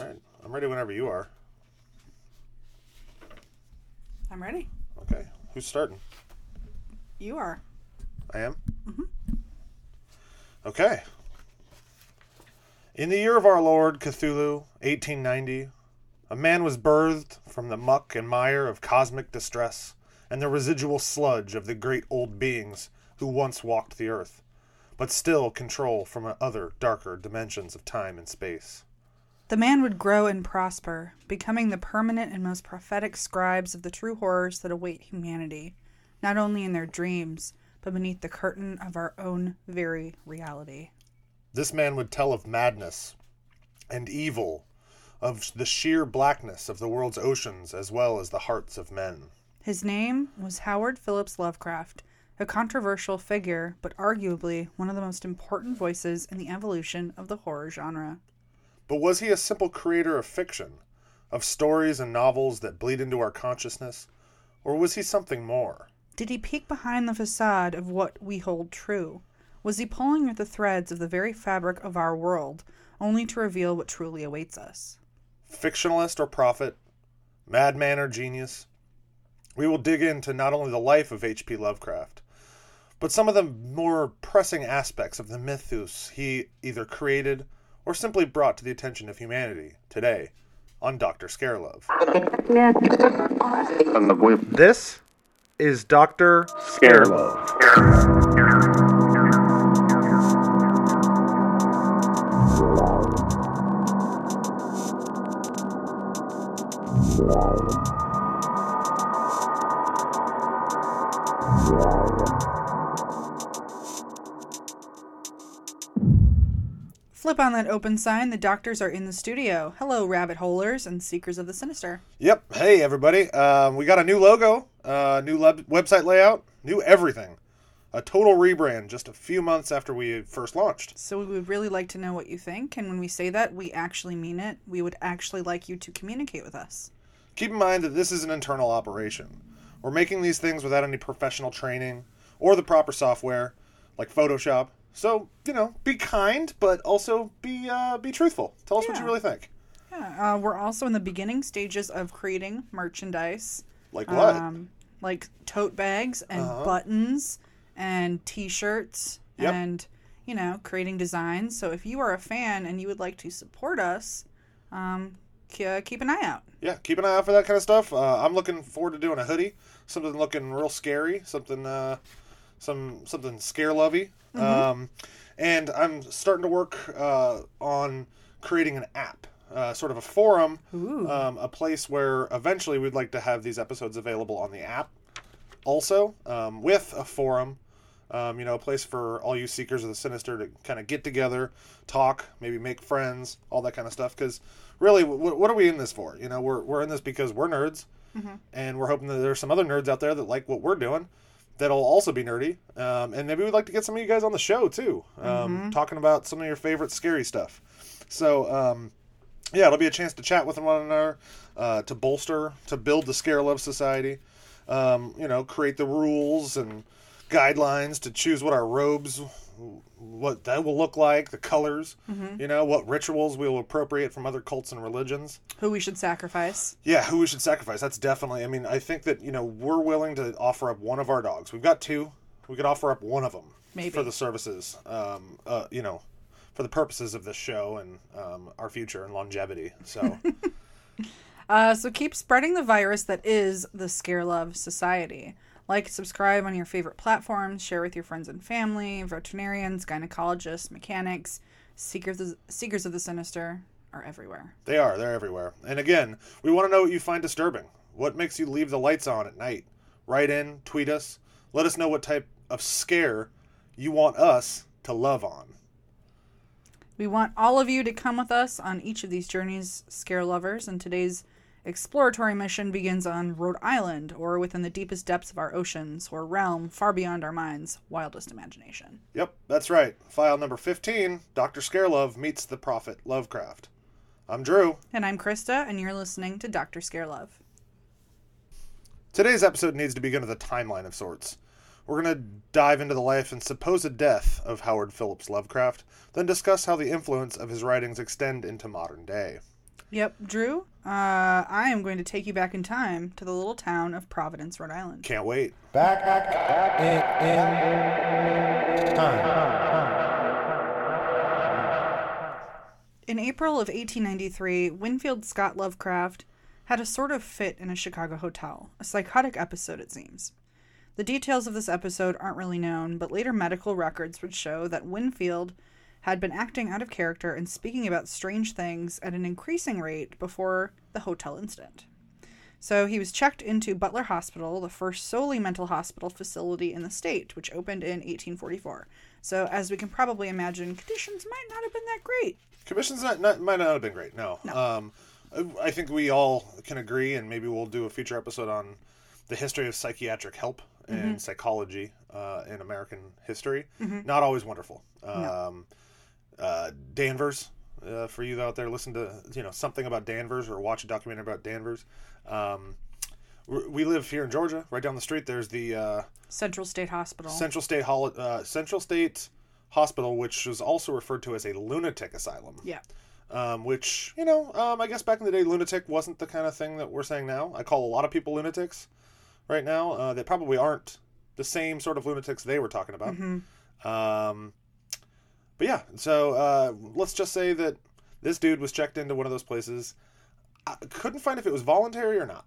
All right. I'm ready whenever you are. I'm ready. Okay. Who's starting? You are. I am? Mm-hmm. Okay. In the year of our Lord Cthulhu, 1890, a man was birthed from the muck and mire of cosmic distress and the residual sludge of the great old beings who once walked the earth, but still control from other darker dimensions of time and space. The man would grow and prosper, becoming the permanent and most prophetic scribes of the true horrors that await humanity, not only in their dreams, but beneath the curtain of our own very reality. This man would tell of madness and evil, of the sheer blackness of the world's oceans as well as the hearts of men. His name was Howard Phillips Lovecraft, a controversial figure, but arguably one of the most important voices in the evolution of the horror genre. But was he a simple creator of fiction, of stories and novels that bleed into our consciousness, or was he something more? Did he peek behind the facade of what we hold true? Was he pulling at the threads of the very fabric of our world, only to reveal what truly awaits us? Fictionalist or prophet, madman or genius? We will dig into not only the life of H.P. Lovecraft, but some of the more pressing aspects of the mythos he either created or simply brought to the attention of humanity today on Dr. Scarelove. This is Dr. Scarelove. Flip on that open sign. The doctors are in the studio. Hello, rabbit holers and seekers of the sinister. Yep. Hey, everybody. Um, we got a new logo, uh, new website layout, new everything. A total rebrand just a few months after we first launched. So we would really like to know what you think, and when we say that, we actually mean it. We would actually like you to communicate with us. Keep in mind that this is an internal operation. We're making these things without any professional training or the proper software, like Photoshop. So you know, be kind, but also be uh, be truthful. Tell us what you really think. Yeah, uh, we're also in the beginning stages of creating merchandise. Like what? um, like tote bags and Uh-huh. buttons and t-shirts Yep. and you know creating designs so if you are a fan and you would like to support us um, ke- keep an eye out yeah, keep an eye out for that kind of stuff. Uh, I'm looking forward to doing a hoodie, something looking real scary, something uh, some something scare lovey. Um, and I'm starting to work uh, on creating an app, uh, sort of a forum, um, a place where eventually we'd like to have these episodes available on the app. Also, um, with a forum, um, you know, a place for all you seekers of the sinister to kind of get together, talk, maybe make friends, all that kind of stuff. Because really, w- what are we in this for? You know, we're, we're in this because we're nerds, and we're hoping that there's some other nerds out there that like what we're doing that'll also be nerdy. Um, and maybe we'd like to get some of you guys on the show too, um, talking about some of your favorite scary stuff. So, um, yeah, it'll be a chance to chat with one another, uh, to bolster, to build the Scare Love Society. Um, you know, create the rules and guidelines to choose what our robes, what that will look like, the colors. You know, what rituals we will appropriate from other cults and religions. who we should sacrifice Yeah, who we should sacrifice. That's definitely. I mean, I think that you know we're willing to offer up one of our dogs. We've got two. We could offer up one of them Maybe. for the services. Um, uh, you know, for the purposes of this show and um, our future and longevity. So. uh, so keep spreading the virus that is the scare love society like subscribe on your favorite platforms share with your friends and family veterinarians gynecologists mechanics seekers of, seekers of the sinister are everywhere They are. They're everywhere. And again, we want to know what you find disturbing. What makes you leave the lights on at night? Write in, tweet us. Let us know what type of scare you want us to love on. We want all of you to come with us on each of these journeys, scare lovers, and today's exploratory mission begins on Rhode Island or within the deepest depths of our oceans or realm far beyond our minds' wildest imagination. Yep, that's right. File number 15 Dr. Scarelove meets the Prophet Lovecraft. I'm Drew. And I'm Krista, and you're listening to Dr. Scarelove. Today's episode needs to begin with a timeline of sorts. We're going to dive into the life and supposed death of Howard Phillips Lovecraft, then discuss how the influence of his writings extend into modern day. Yep, Drew. Uh, I am going to take you back in time to the little town of Providence, Rhode Island. Can't wait. Back, back in, in time. In April of 1893, Winfield Scott Lovecraft had a sort of fit in a Chicago hotel, a psychotic episode, it seems. The details of this episode aren't really known, but later medical records would show that Winfield had been acting out of character and speaking about strange things at an increasing rate before the hotel incident. So he was checked into Butler Hospital, the first solely mental hospital facility in the state, which opened in 1844. So, as we can probably imagine, conditions might not have been that great. Commissions not, not might not have been great. No. Um, I think we all can agree, and maybe we'll do a future episode on the history of psychiatric help and psychology uh, in American history. Not always wonderful. Um, uh, Danvers, uh, for you out there, listen to you know something about Danvers or watch a documentary about Danvers. Um, we live here in Georgia, right down the street. There's the uh, Central State Hospital. Central State Hol- uh, Central State Hospital, which was also referred to as a lunatic asylum. yeah. Um, which you know, um, I guess back in the day, lunatic wasn't the kind of thing that we're saying now. I call a lot of people lunatics right now. Uh, that probably aren't the same sort of lunatics they were talking about. Um, but yeah, so uh, let's just say that this dude was checked into one of those places. I couldn't find if it was voluntary or not.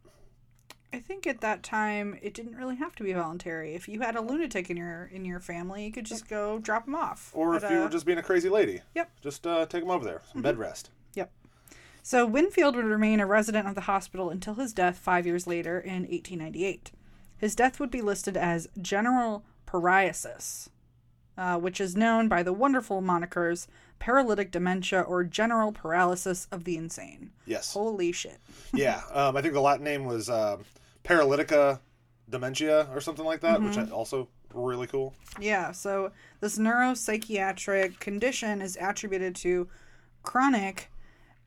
I think at that time it didn't really have to be voluntary. If you had a lunatic in your in your family, you could just go drop him off. Or if you were just being a crazy lady. Yep. Just uh, take him over there. Some bed rest. Yep. So Winfield would remain a resident of the hospital until his death five years later in 1898. His death would be listed as general paralysis, uh, which is known by the wonderful monikers paralytic dementia or general paralysis of the insane. Yes. Holy shit. yeah, um, I think the Latin name was um, paralytica dementia or something like that, which I also really cool. Yeah, so this neuropsychiatric condition is attributed to chronic,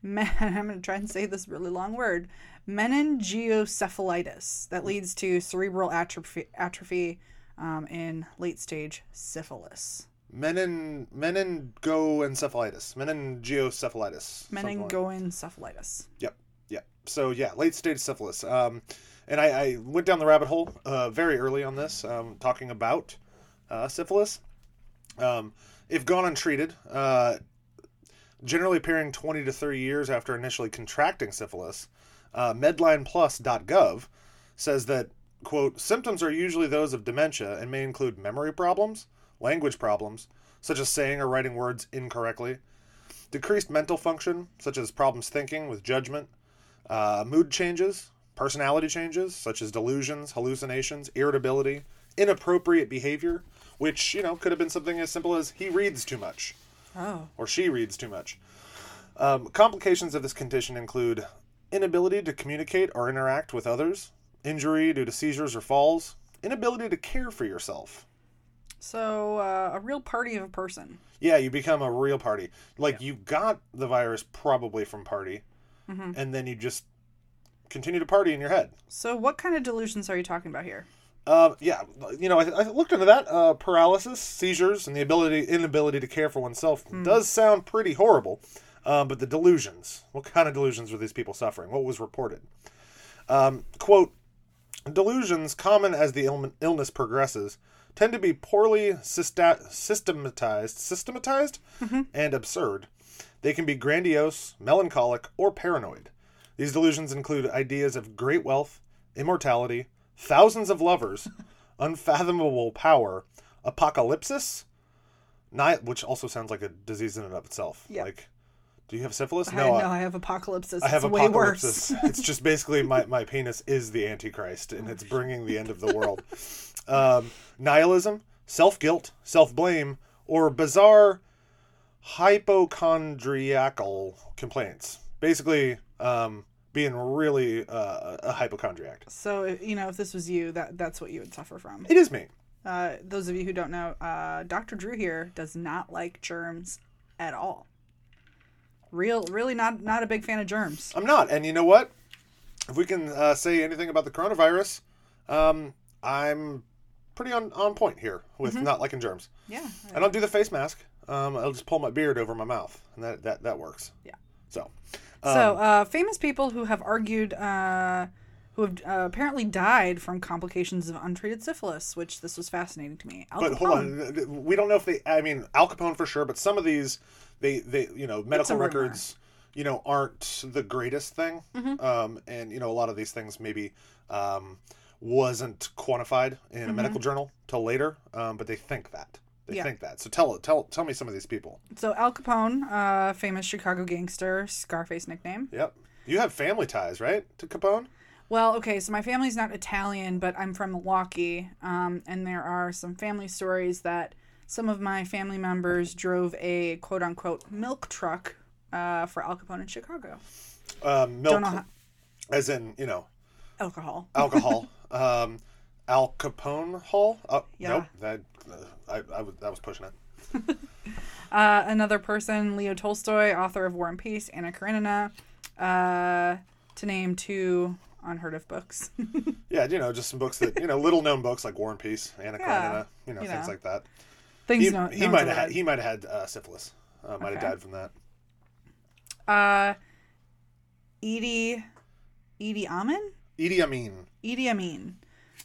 me- I'm going to try and say this really long word, meningiocephalitis that leads to cerebral atrophy, atrophy um, in late stage syphilis. Menin meningoencephalitis, meningiocephalitis. something like- Meningoencephalitis. Yep, yep. So yeah, late stage syphilis. Um, and I, I went down the rabbit hole uh, very early on this, um, talking about uh, syphilis. Um, if gone untreated, uh, generally appearing 20 to 30 years after initially contracting syphilis, uh, MedlinePlus.gov says that quote symptoms are usually those of dementia and may include memory problems, language problems such as saying or writing words incorrectly, decreased mental function such as problems thinking with judgment, uh, mood changes, personality changes such as delusions, hallucinations, irritability, inappropriate behavior, which you know could have been something as simple as he reads too much Oh. or she reads too much. Um, complications of this condition include inability to communicate or interact with others, injury due to seizures or falls, inability to care for yourself. So, uh, a real party of a person. Yeah, you become a real party. Like you got the virus probably from party, and then you just continue to party in your head. So, what kind of delusions are you talking about here? Uh, yeah, you know, I, I looked into that. Uh, paralysis, seizures, and the ability inability to care for oneself does sound pretty horrible. Um, but the delusions, what kind of delusions were these people suffering? What was reported? Um, quote: Delusions, common as the Ill- illness progresses, tend to be poorly systematized, systematized, mm-hmm. and absurd. They can be grandiose, melancholic, or paranoid. These delusions include ideas of great wealth, immortality, thousands of lovers, unfathomable power, apocalypsis, ni- which also sounds like a disease in and of itself. Yeah. Like, do you have syphilis? I, No, no, I, have apocalypse. I have it's way worse. apocalypsis. it's just basically my, my penis is the Antichrist, and it's bringing the end of the world. Um, nihilism, self guilt, self blame, or bizarre hypochondriacal complaints. Basically, um, being really uh, a hypochondriac. So, you know, if this was you, that that's what you would suffer from. It is me. Uh, those of you who don't know, uh, Dr. Drew here does not like germs at all. Real, really not not a big fan of germs. I'm not. And you know what? If we can uh, say anything about the coronavirus, um, I'm pretty on, on point here with not liking germs. Yeah, I don't do the face mask. Um, I'll just pull my beard over my mouth, and that, that, that works. Yeah. So, so, uh, famous people who have argued, uh, who have uh, apparently died from complications of untreated syphilis, which this was fascinating to me. Al but hold on, we don't know if they. I mean, Al Capone for sure, but some of these, they they you know medical records, you know, aren't the greatest thing. Mm-hmm. Um, and you know, a lot of these things maybe um, wasn't quantified in a Mm-hmm. medical journal till later. Um, but they think that. They Yeah. think that. So tell tell tell me some of these people. So, Al Capone, uh, famous Chicago gangster, Scarface nickname. Yep. You have family ties, right, to Capone? Well, okay, so my family's not Italian, but I'm from Milwaukee, um, and there are some family stories that some of my family members drove a quote unquote milk truck uh, for Al Capone in Chicago. Um, milk, how, as in you know alcohol. alcohol. um, Al Capone Hall. Oh, Yeah. Nope. That uh, I, I was that was pushing it. Uh, another person, Leo Tolstoy, author of War and Peace, Anna Karenina, uh, to name two unheard of books. Yeah, you know, just some books that you know, little known books like War and Peace, Anna Yeah, Karenina, you know, you things know. like that. Things He, no, he might have had he might have had uh, syphilis. Uh, might have died from that. Uh, Idi, Idi Amin? Idi Amin. Idi Amin,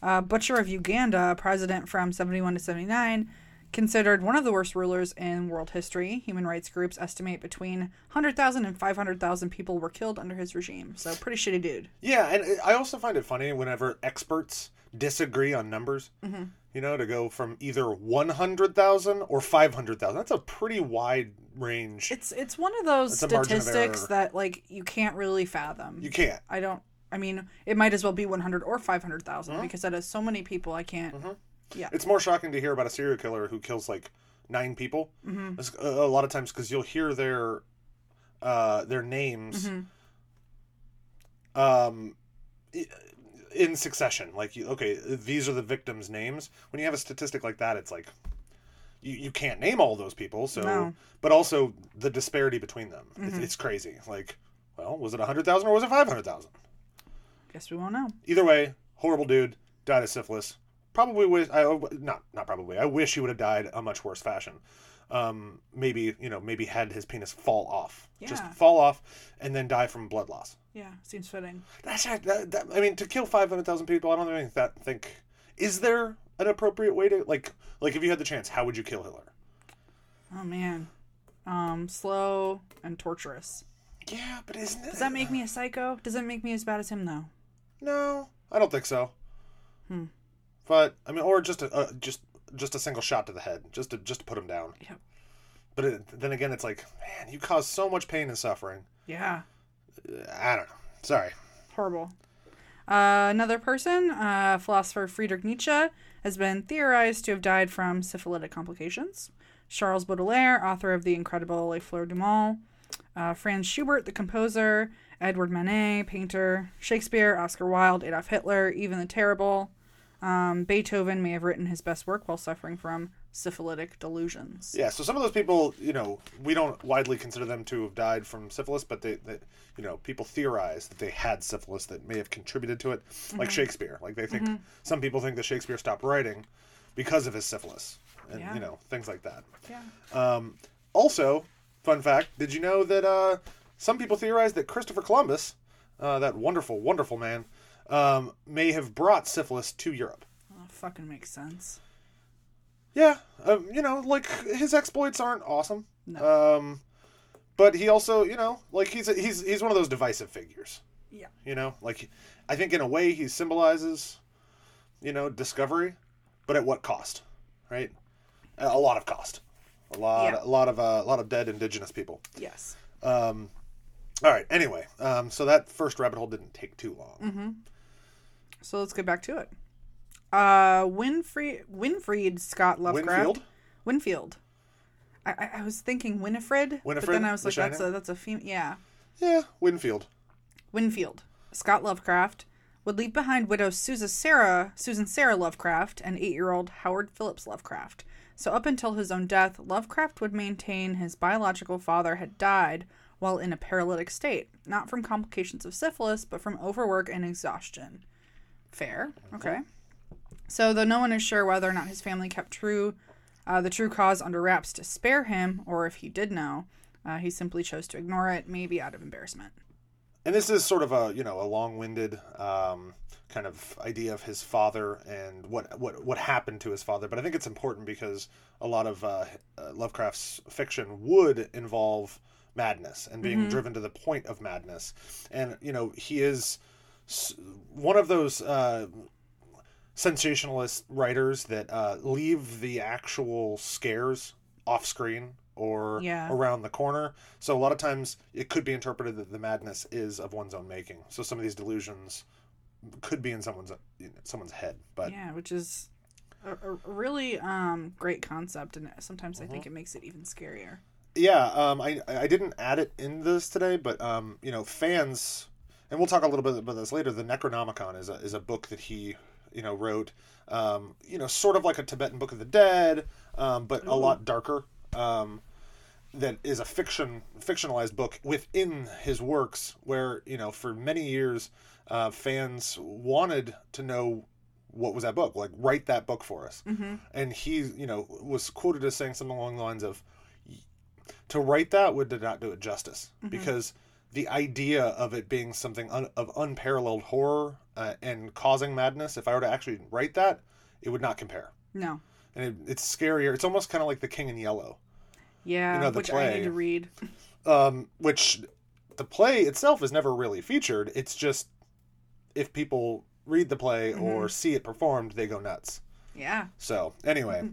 uh, butcher of Uganda, president from 71 to 79, considered one of the worst rulers in world history. Human rights groups estimate between 100,000 and 500,000 people were killed under his regime. So, pretty shitty dude. Yeah, and I also find it funny whenever experts disagree on numbers. Mm-hmm. You know, to go from either one hundred thousand or five hundred thousand. That's a pretty wide range. It's it's one of those a margin of statistics error. that like you can't really fathom. You can't. I don't. I mean, it might as well be 100 or 500,000 Uh-huh. because that is so many people. I can't. Yeah. It's more shocking to hear about a serial killer who kills like nine people. Mm-hmm. It's A, a lot of times because you'll hear their uh, their names Mm-hmm. um, i- in succession. Like, you- okay, these are the victims' names. When you have a statistic like that, it's like you, you can't name all those people. So, No. Mm-hmm. but also the disparity between them. It's, it's crazy. Like, well, was it hundred thousand or was it five hundred thousand? Guess we won't know. Either way, horrible dude died of syphilis. Probably wish I not not probably. I wish he would have died a much worse fashion. Um, maybe you know maybe had his penis fall off, just fall off, and then die from blood loss. Yeah, seems fitting. That's that, that, I mean to kill five hundred thousand people. I don't think that think is there an appropriate way to like like if you had the chance, how would you kill Hitler? Oh man, um, slow and torturous. Yeah, but isn't it? Does that make me a psycho? Does it make me as bad as him though? No, I don't think so. Hmm. But I mean, or just a uh, just just a single shot to the head, just to just to put him down. Yep. But it, then again, it's like, man, you cause so much pain and suffering. Yeah, I don't know. Sorry. horrible. Uh, another person, uh, philosopher Friedrich Nietzsche, has been theorized to have died from syphilitic complications. Charles Baudelaire, author of the incredible Les Fleurs du Mal, uh, Franz Schubert, the composer, Edward Manet, painter, Shakespeare, Oscar Wilde, Adolf Hitler, Ivan the Terrible. Um, Beethoven may have written his best work while suffering from syphilitic delusions. Yeah. So some of those people, you know, we don't widely consider them to have died from syphilis, but they, they you know, people theorize that they had syphilis that may have contributed to it, like Shakespeare. Like they think some people think that Shakespeare stopped writing because of his syphilis, and Yeah. you know, things like that. Yeah. Um, also, fun fact: Did you know that uh, some people theorize that Christopher Columbus, uh, that wonderful, wonderful man, um, may have brought syphilis to Europe? Oh, fucking makes sense. Yeah, um, you know, like his exploits aren't awesome. Um, but he also, you know, like he's a, he's he's one of those divisive figures. Yeah. You know, like I think in a way he symbolizes, you know, discovery, but at what cost, right? A a lot of cost, a lot, Yeah. a lot of uh, a lot of dead indigenous people. Yes. Um, all right. Anyway, um, so that first rabbit hole didn't take too long. Mm-hmm. So let's get back to it. Uh, Winfried, Winfried Scott Lovecraft. Winfield, Winfield. I, I, was thinking Winifred, but then I was like, that's a that's a female. Yeah, yeah, Winfield. Winfield. Scott Lovecraft would leave behind widow Susan Sarah Susan Sarah Lovecraft and eight-year-old Howard Phillips Lovecraft. So up until his own death, Lovecraft would maintain his biological father had died while in a paralytic state, not from complications of syphilis, but from overwork and exhaustion. Fair, okay. So, though no one is sure whether or not his family kept true, uh, the true cause under wraps to spare him, or if he did know, Uh, he simply chose to ignore it, maybe out of embarrassment. and this is sort of a you know a long-winded um, kind of idea of his father and what what what happened to his father. But I think it's important because a lot of uh, uh, Lovecraft's fiction would involve madness and being driven to the point of madness, and you know he is one of those. Uh, sensationalist writers that uh, leave the actual scares off screen or Yeah. around the corner. So a lot of times it could be interpreted that the madness is of one's own making. So some of these delusions could be in someone's in someone's head. But yeah, which is a, a really um, great concept, and sometimes I Mm-hmm. think it makes it even scarier. yeah, um, I I didn't add it in this today, but um, you know, fans, and we'll talk a little bit about this later. The Necronomicon is a is a book that he you know wrote. Um, you know, sort of like a Tibetan Book of the Dead, um, but a lot darker. Um, that is a fiction fictionalized book within his works where you know for many years uh, fans wanted to know what was that book like write that book for us Mm-hmm. and he you know was quoted as saying something along the lines of to write that would not do it justice because the idea of it being something un- of unparalleled horror uh, and causing madness if i were to actually write that it would not compare No. and it, it's scarier it's almost kind of like the king in yellow Yeah, you know, the which I play. need to read. um, which the play itself is never really featured. It's just if people read the play or see it performed, they go nuts. Yeah. So anyway,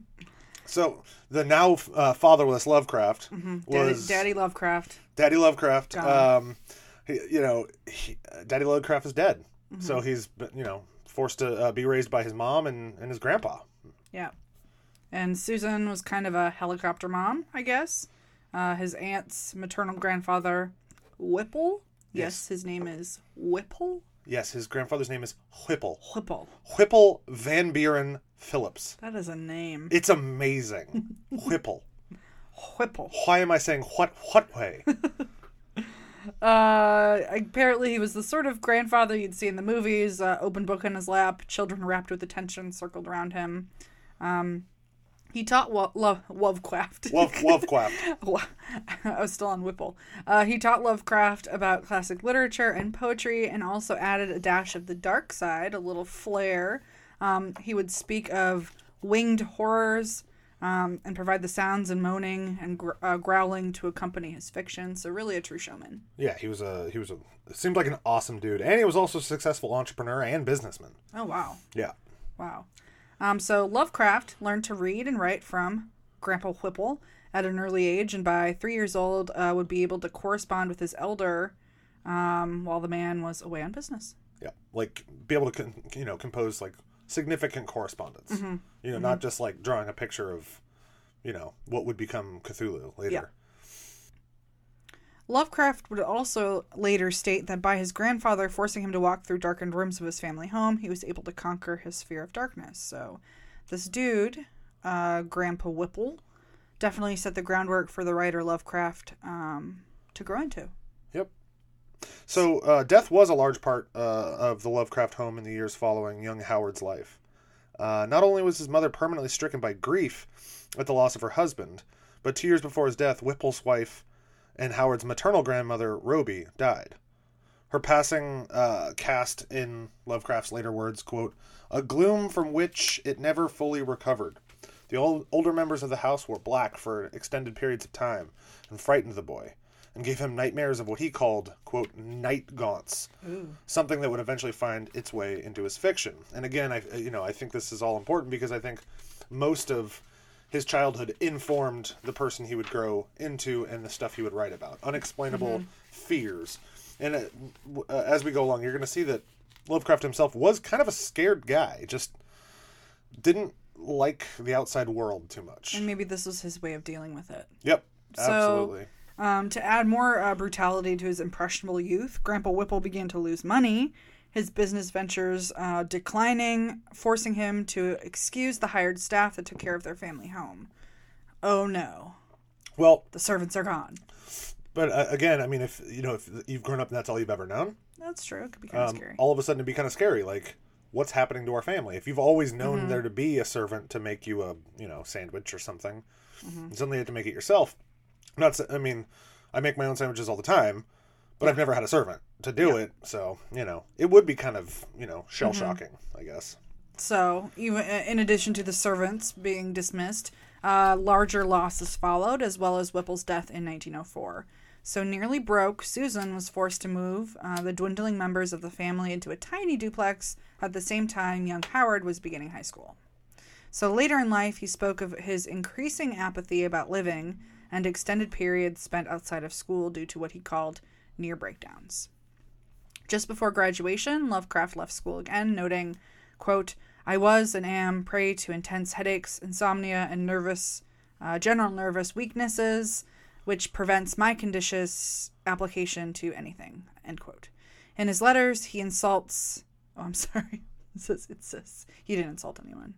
so the now uh, fatherless Lovecraft Daddy, was Daddy Lovecraft. Daddy Lovecraft. Um, he, you know, he, Daddy Lovecraft is dead, Mm-hmm. so he's you know forced to uh, be raised by his mom and, and his grandpa. Yeah. And Susan was kind of a helicopter mom, I guess. Uh, his aunt's maternal grandfather, Whipple. Yes, Yes. his name is Whipple. Yes, his grandfather's name is Whipple. Whipple. Whipple Van Buren Phillips. That is a name. It's amazing. Whipple. Whipple. Why am I saying what what way? Uh, apparently he was the sort of grandfather you'd see in the movies. Uh, open book in his lap, children wrapped with attention circled around him. Um, he taught Wo- Love Lovecraft. Love Lovecraft. I was still on Whipple. Uh, he taught Lovecraft about classic literature and poetry, and also added a dash of the dark side, a little flair. Um, he would speak of winged horrors um, and provide the sounds and moaning and gr- uh, growling to accompany his fiction. So really a true showman. Yeah, he was a he was a seemed like an awesome dude, and he was also a successful entrepreneur and businessman. Oh wow. Yeah. Wow. Um, so Lovecraft learned to read and write from Grandpa Whipple at an early age, and by three years old, uh, would be able to correspond with his elder um, while the man was away on business. Yeah, like be able to con- you know compose like significant correspondence. Mm-hmm. You know, not just like drawing a picture of you know what would become Cthulhu later. Yeah. Lovecraft would also later state that by his grandfather forcing him to walk through darkened rooms of his family home, he was able to conquer his fear of darkness. So, this dude, uh, Grandpa Whipple, definitely set the groundwork for the writer Lovecraft um, to grow into. So uh, death was a large part uh, of the Lovecraft home in the years following young Howard's life. Uh, not only was his mother permanently stricken by grief at the loss of her husband, but two years before his death, Whipple's wife and Howard's maternal grandmother, Robie, died. Her passing uh, cast, in Lovecraft's later words, quote, a gloom from which it never fully recovered. The old, older members of the house wore black for extended periods of time and frightened the boy, and gave him nightmares of what he called, quote, night gaunts, something that would eventually find its way into his fiction. And again, I, you know, I think this is all important because I think most of his childhood informed the person he would grow into and the stuff he would write about. Unexplainable fears. And uh, uh, as we go along, you're going to see that Lovecraft himself was kind of a scared guy, just didn't like the outside world too much. And maybe this was his way of dealing with it. Yep, So- absolutely. Um, to add more uh, brutality to his impressionable youth, Grandpa Whipple began to lose money, his business ventures uh, declining, forcing him to excuse the hired staff that took care of their family home. Oh no, Well, the servants are gone. but uh, again, I mean, if you know, if you've grown up and that's all you've ever known, That's true. It could be kind of um, scary. all of a sudden it'd be kind of scary. Like, what's happening to our family? If you've always known Mm-hmm. there to be a servant to make you a you know sandwich or something, Mm-hmm. and suddenly you have to make it yourself. Not, s- I mean, I make my own sandwiches all the time, but I've never had a servant to do it. So you know, it would be kind of you know shell shocking, I guess. So, even in addition to the servants being dismissed, uh, larger losses followed, as well as Whipple's death in 1904. So, nearly broke, Susan was forced to move uh, the dwindling members of the family into a tiny duplex at the same time young Howard was beginning high school. So, later in life, he spoke of his increasing apathy about living and extended periods spent outside of school due to what he called near breakdowns. Just before graduation, Lovecraft left school again, noting, quote, I was and am prey to intense headaches, insomnia, and nervous, uh, general nervous weaknesses, which prevents my conditions application to anything, end quote. In his letters, he insults, oh, I'm sorry, it says, it says, he didn't insult anyone.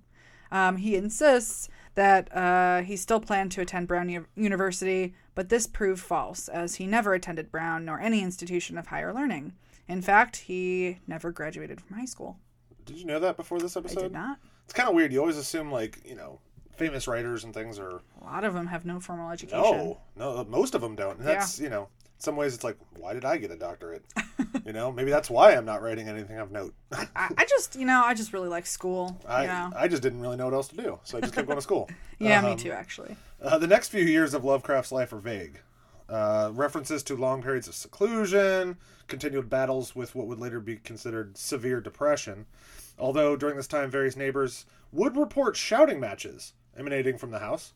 Um, he insists that uh, he still planned to attend Brown U- University, but this proved false, as he never attended Brown nor any institution of higher learning. In fact, he never graduated from high school. Did you know that before this episode? I did not. It's kind of weird. You always assume like you know famous writers and things are A lot of them have no formal education. no, no. Most of them don't. And that's you know. In some ways, it's like, why did I get a doctorate? you know, maybe that's why I'm not writing anything of note. I, I just, you know, I just really like school. I, you know? I just didn't really know what else to do, so I just kept going to school. yeah, me Um, too, actually. Uh, the next few years of Lovecraft's life are vague. Uh, references to long periods of seclusion, continued battles with what would later be considered severe depression. Although during this time, various neighbors would report shouting matches emanating from the house,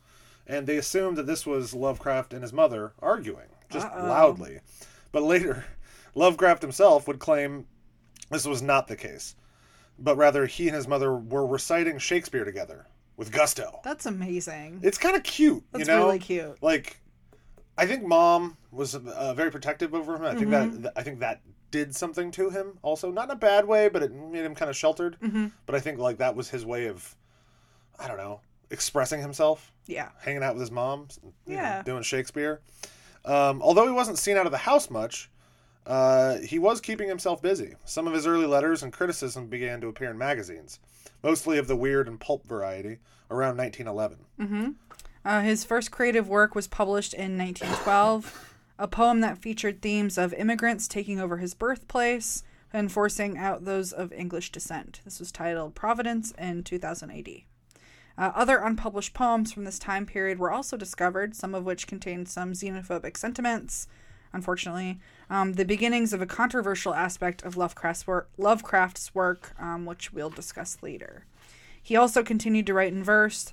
and they assumed that this was Lovecraft and his mother arguing, just Uh-oh. loudly. But later, Lovecraft himself would claim this was not the case, but rather he and his mother were reciting Shakespeare together with gusto. That's amazing. It's kind of cute, That's you know. It's really cute. Like, I think mom was uh, very protective over him. I think Mm-hmm. that I think that did something to him. Also, not in a bad way, but it made him kind of sheltered. Mm-hmm. But I think like that was his way of, I don't know, expressing himself, Yeah. hanging out with his mom, you know, Yeah. doing Shakespeare. Um, although he wasn't seen out of the house much, uh, he was keeping himself busy. Some of his early letters and criticism began to appear in magazines, mostly of the weird and pulp variety, around 1911. Uh, his first creative work was published in 1912, a poem that featured themes of immigrants taking over his birthplace and forcing out those of English descent. This was titled Providence in 2000 AD. Uh, other unpublished poems from this time period were also discovered, some of which contained some xenophobic sentiments. Unfortunately, um, the beginnings of a controversial aspect of Lovecraft's work, Lovecraft's work um, which we'll discuss later. He also continued to write in verse,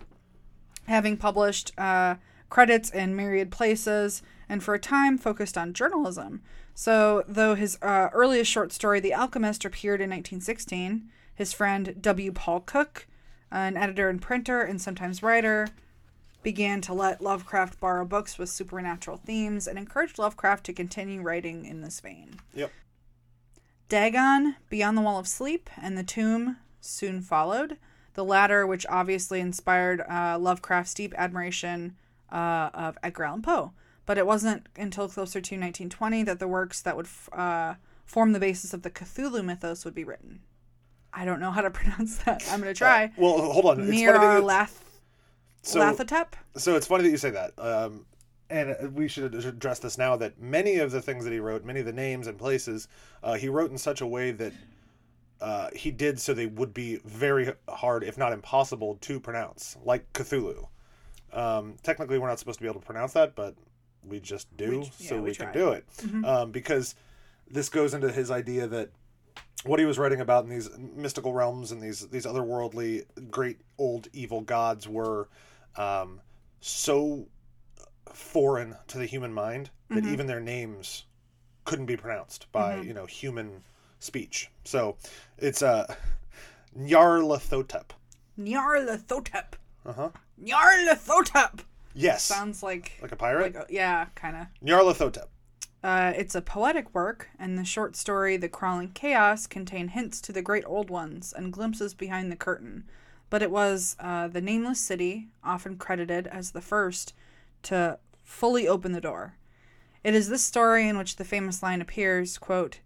having published uh, credits in myriad places, and for a time focused on journalism. So, though his uh, earliest short story, The Alchemist, appeared in 1916, his friend W. Paul Cook, an editor and printer and sometimes writer, began to let Lovecraft borrow books with supernatural themes and encouraged Lovecraft to continue writing in this vein. Yep. Dagon, Beyond the Wall of Sleep, and The Tomb soon followed. The latter, which obviously inspired uh, Lovecraft's deep admiration uh, of Edgar Allan Poe. But it wasn't until closer to 1920 that the works that would f- uh, form the basis of the Cthulhu mythos would be written. I don't know how to pronounce that. I'm going to try. Well, hold on. It's funny you- Nyarlathotep. So, Lathotep? so it's funny that you say that. Um, and we should address this now that many of the things that he wrote, many of the names and places, uh, he wrote in such a way that uh, he did so they would be very hard, if not impossible, to pronounce, like Cthulhu. Um, technically, we're not supposed to be able to pronounce that, but we just do, We- yeah, so we we, can do it. Um, because this goes into his idea that what he was writing about in these mystical realms and these these otherworldly great old evil gods were um, so foreign to the human mind that even their names couldn't be pronounced by you know human speech. So it's uh, Nyarlathotep. Nyarlathotep. Uh huh. Nyarlathotep. Yes, Sounds like, like a pirate. like yeah, kind of. Nyarlathotep. Uh, it's a poetic work, and the short story The Crawling Chaos contain hints to the great old ones and glimpses behind the curtain. But it was uh, the nameless city, often credited as the first, to fully open the door. It is this story in which the famous line appears, quote,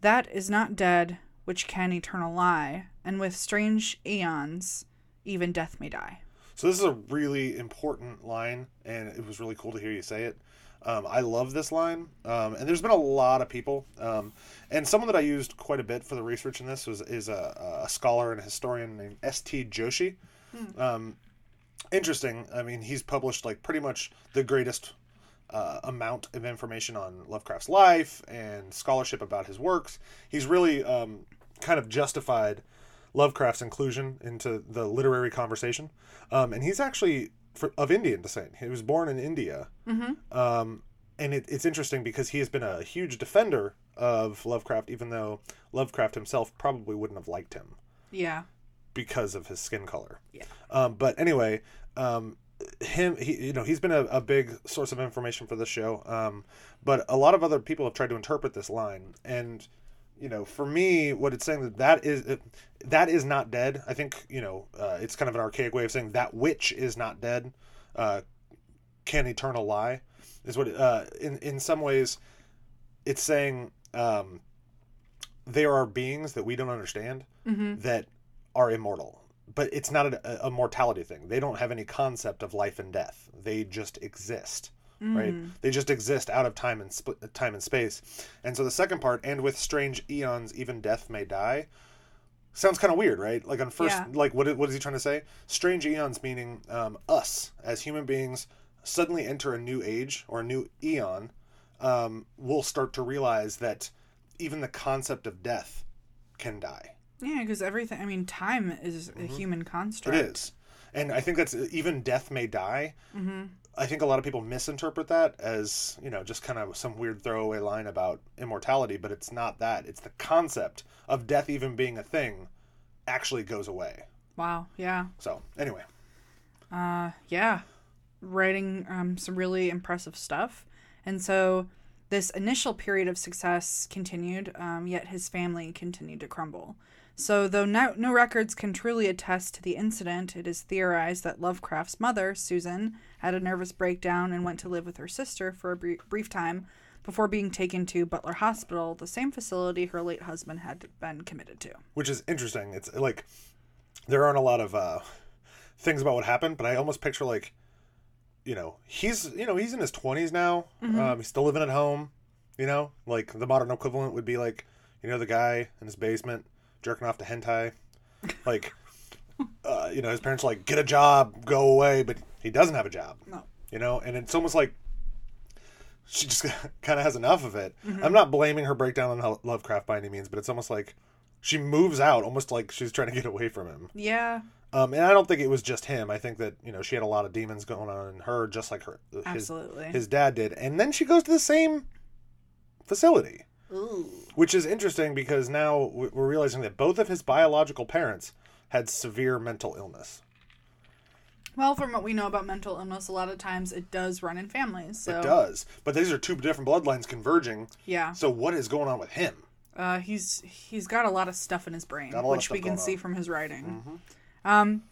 That is not dead which can eternal lie, and with strange aeons even death may die. So this is a really important line, and it was really cool to hear you say it. Um, I love this line, um, and there's been a lot of people, um, and someone that I used quite a bit for the research in this was is a, a scholar and a historian named S. T. Joshi. Um, interesting. I mean, he's published like pretty much the greatest uh, amount of information on Lovecraft's life and scholarship about his works. He's really um, kind of justified Lovecraft's inclusion into the literary conversation, um, and he's actually for, of Indian descent. He was born in India, um, and it, it's interesting because he has been a huge defender of Lovecraft, even though Lovecraft himself probably wouldn't have liked him Yeah. because of his skin color. Yeah. Um, but anyway, um, him, he, you know, he's been a, a big source of information for this show. Um, but a lot of other people have tried to interpret this line, and you know, for me, what it's saying that that is that is not dead. I think you know, uh, it's kind of an archaic way of saying that which is not dead. Uh, can eternal lie? Is what uh, in in some ways, it's saying um, there are beings that we don't understand that are immortal but it's not a, a mortality thing they don't have any concept of life and death they just exist right they just exist out of time and sp- time and space and so the second part and with strange eons even death may die sounds kind of weird right like on first Yeah. like what, what is he trying to say strange eons meaning um, us as human beings suddenly enter a new age or a new eon um, we'll start to realize that even the concept of death can die Yeah, because everything. I mean, time is a human construct. Mm-hmm. It is, and I think that's even death may die. Mm-hmm. I think a lot of people misinterpret that as you know just kind of some weird throwaway line about immortality, but it's not that. It's the concept of death even being a thing actually goes away. Wow. Yeah. So anyway, Uh, yeah. Writing um, some really impressive stuff. And so this initial period of success continued, um, yet his family continued to crumble. So, though no, no records can truly attest to the incident, it is theorized that Lovecraft's mother, Susan, had a nervous breakdown and went to live with her sister for a brief, brief time before being taken to Butler Hospital, the same facility her late husband had been committed to. which is interesting. It's like there aren't a lot of uh, things about what happened, but I almost picture like you know he's you know he's in his twenties now. Um, he's still living at home. You know, like the modern equivalent would be like you know the guy in his basement jerking off to hentai, like. Uh, you know, his parents are like, get a job, go away, but he doesn't have a job. No. You know, and it's almost like she just kind of has enough of it. I'm not blaming her breakdown on Lovecraft by any means, but it's almost like she moves out, almost like she's trying to get away from him. Yeah, Um, and I don't think it was just him. I think that you know she had a lot of demons going on in her, just like her his, Absolutely. his dad did. And then she goes to the same facility, Ooh. which is interesting because now we- we're realizing that both of his biological parents had severe mental illness. Well, from what we know about mental illness, a lot of times it does run in families. So It does, but these are two different bloodlines converging. yeah, So what is going on with him? uh, he's he's got a lot of stuff in his brain, Got a lot of which we can see on. from his writing. Um,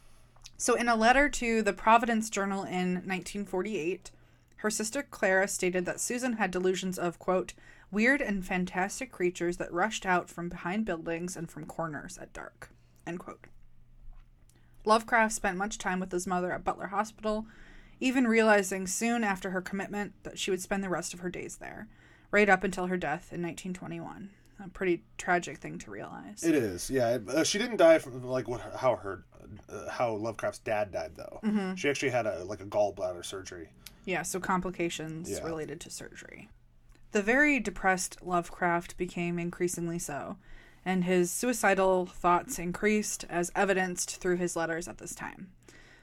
so in a letter to the Providence Journal in 1948, her sister Clara stated that Susan had delusions of quote weird and fantastic creatures that rushed out from behind buildings and from corners at dark end quote. Lovecraft spent much time with his mother at Butler Hospital, even realizing soon after her commitment that she would spend the rest of her days there, right up until her death in 1921. A pretty tragic thing to realize. It is, yeah. Uh, she didn't die from like what how her uh, how Lovecraft's dad died though. She actually had a like a gallbladder surgery. Yeah, so complications Yeah. related to surgery. The very depressed Lovecraft became increasingly so, and his suicidal thoughts increased as evidenced through his letters at this time.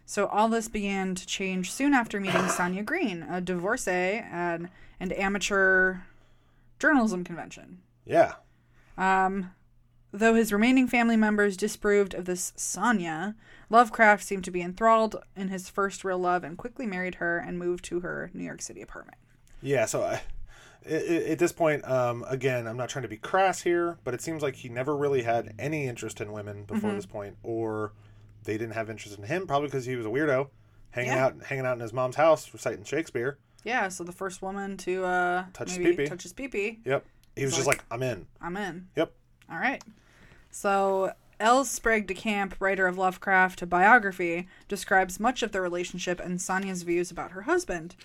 So all this began to change soon after meeting Sonia Greene, a divorcee and an amateur journalism convention. Yeah, Um, Though his remaining family members disapproved of this Sonia, Lovecraft seemed to be enthralled in his first real love and quickly married her and moved to her New York City apartment. yeah. So i- at this point, um, again, I'm not trying to be crass here, but it seems like he never really had any interest in women before this point, or they didn't have interest in him, probably because he was a weirdo, hanging Yeah. out hanging out in his mom's house reciting Shakespeare. Yeah, so the first woman to uh, Touch his pee-pee. touch his pee-pee, Yep, he was just like- like, I'm in. I'm in. Yep. All right. So L. Sprague de Camp, writer of Lovecraft, biography, describes much of their relationship and Sonia's views about her husband.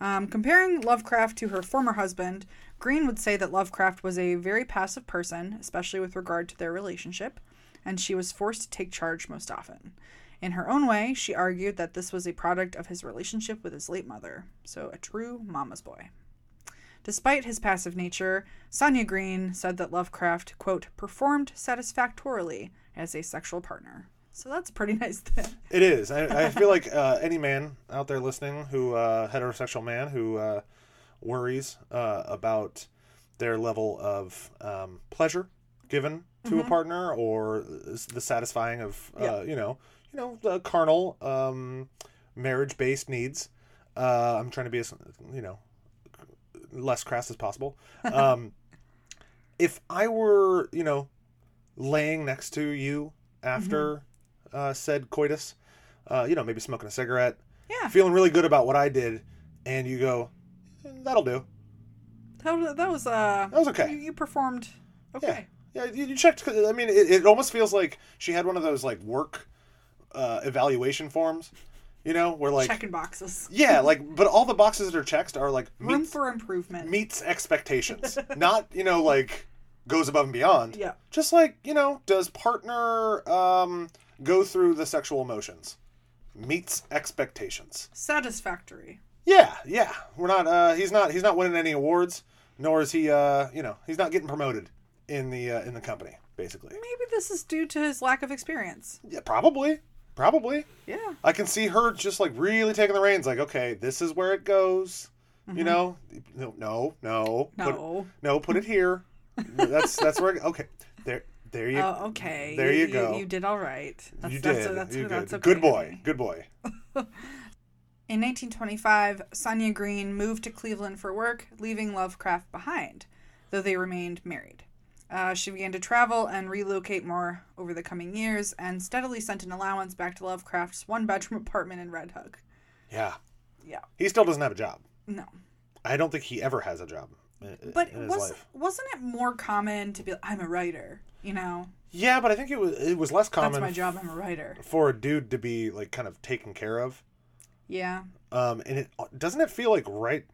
Um, comparing Lovecraft to her former husband, Greene would say that Lovecraft was a very passive person, especially with regard to their relationship, and she was forced to take charge most often. In her own way, she argued that this was a product of his relationship with his late mother, so a true mama's boy. Despite his passive nature, Sonia Greene said that Lovecraft, quote, performed satisfactorily as a sexual partner. So that's a pretty nice thing. It is. I, I feel like uh, any man out there listening who uh, heterosexual man who uh, worries uh, about their level of um, pleasure given to a partner or the satisfying of uh, Yeah. you know you know the carnal um, marriage based needs. Uh, I'm trying to be as you know less crass as possible. Um, if I were you know laying next to you after uh, said coitus, uh, you know, maybe smoking a cigarette, Yeah. feeling really good about what I did, and you go, "Eh, that'll do. That was, that was uh That was okay. You, you performed okay. Yeah, you, you checked. I mean, it, it almost feels like she had one of those like work uh, evaluation forms, you know, where like Checking boxes. yeah, like but all the boxes that are checked are like Room meets, for improvement. meets expectations, not you know like goes above and beyond. Yeah. just like you know, does partner um, go through the sexual emotions? Meets expectations. Satisfactory. Yeah, yeah. We're not. Uh, he's not. He's not winning any awards, nor is he. Uh, you know, he's not getting promoted in the uh, in the company. Basically, Maybe this is due to his lack of experience. yeah, probably, probably. Yeah. I can see her just like really taking the reins. Like, okay, this is where it goes. You know, no, no, no, Put, No. no, put it here. that's that's where. Okay, there, there you. Oh, okay. There you go. You, did all right. That's, you that's, did. That's, you that's did. okay, Good boy. Good boy. In 1925, Sonia Greene moved to Cleveland for work, leaving Lovecraft behind, though they remained married. Uh, she began to travel and relocate more over the coming years and steadily sent an allowance back to Lovecraft's one bedroom apartment in Red Hook. Yeah. Yeah. He still doesn't have a job. No. I don't think he ever has a job. in- But in his was, life. wasn't it more common to be I'm a writer? You know, Yeah, but I think it was it was less common that's my job, I'm a writer. for a dude to be like kind of taken care of. Yeah. Um, and it doesn't it feel like right,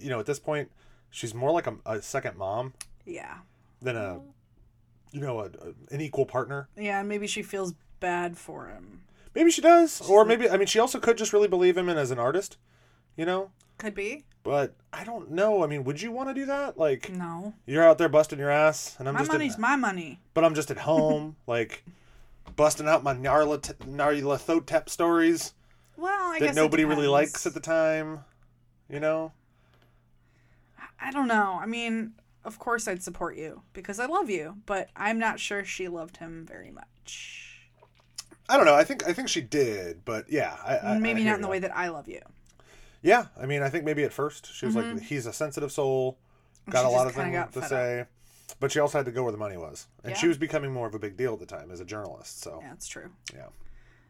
you know, at this point, she's more like a, a second mom Yeah. than a, you know, a, a- an equal partner. Yeah, and maybe she feels bad for him. Maybe she does, or maybe I mean, she also could just really believe him in as an artist, you know. Could be. But I don't know. I mean, would you want to do that? Like, No. you're out there busting your ass, and I'm just My just money's at, my money. but I'm just at home, like, busting out my Nyarlath- Nyarlathotep stories. Well, I that nobody really likes at the time. You know? I don't know. I mean, of course I'd support you because I love you, but I'm not sure she loved him very much. I don't know. I think I think she did, but yeah, I, I Maybe I not in the way that I love you. Yeah, I mean, I think maybe at first she was like, he's a sensitive soul, got Mm-hmm. She a lot of things to say, but she also had to go where the money was, and she was becoming more of a big deal at the time as a journalist. So Yeah, that's true. yeah,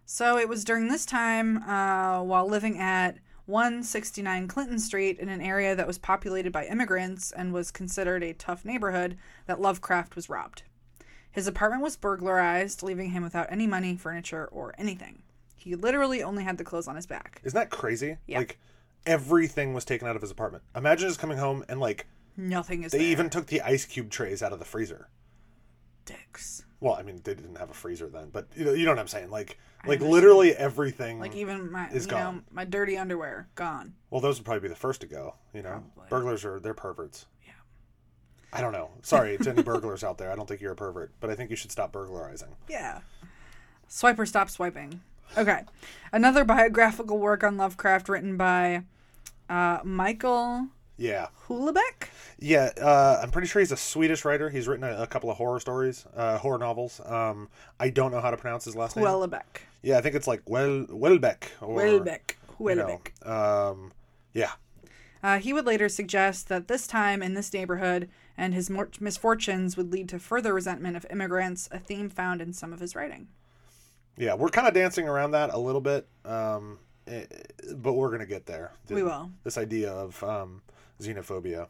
So it was during this time, uh, while living at 169 Clinton Street in an area that was populated by immigrants and was considered a tough neighborhood, that Lovecraft was robbed. His apartment was burglarized, leaving him without any money, furniture, or anything. He literally only had the clothes on his back. isn't that crazy? Yeah. Like everything was taken out of his apartment. Imagine just coming home and like Nothing is they there. even took the ice cube trays out of the freezer. dicks. Well, I mean, they didn't have a freezer then, but you know, you know what I'm saying. Like, like understand. literally everything. Like even my Is you know gone. my dirty underwear gone. Well, those would probably be the first to go. You know, Probably. burglars are they're perverts. Yeah. I don't know. Sorry to any burglars out there. I don't think you're a pervert, but I think you should stop burglarizing. Yeah. Swiper stop swiping. Okay. Another biographical work on Lovecraft written by uh, Michael Yeah, Hulebeck. yeah. Uh, I'm pretty sure he's a Swedish writer. He's written a, a couple of horror stories, uh, horror novels. Um, I don't know how to pronounce his last name. Hulebeck. yeah, I think it's like Well Welbeck or Hulebeck. you know, um, yeah, Uh, he would later suggest that this time in this neighborhood and his misfortunes would lead to further resentment of immigrants, a theme found in some of his writing. yeah. We're kind of dancing around that a little bit, um, but we're gonna get there. We will. This idea of um, xenophobia.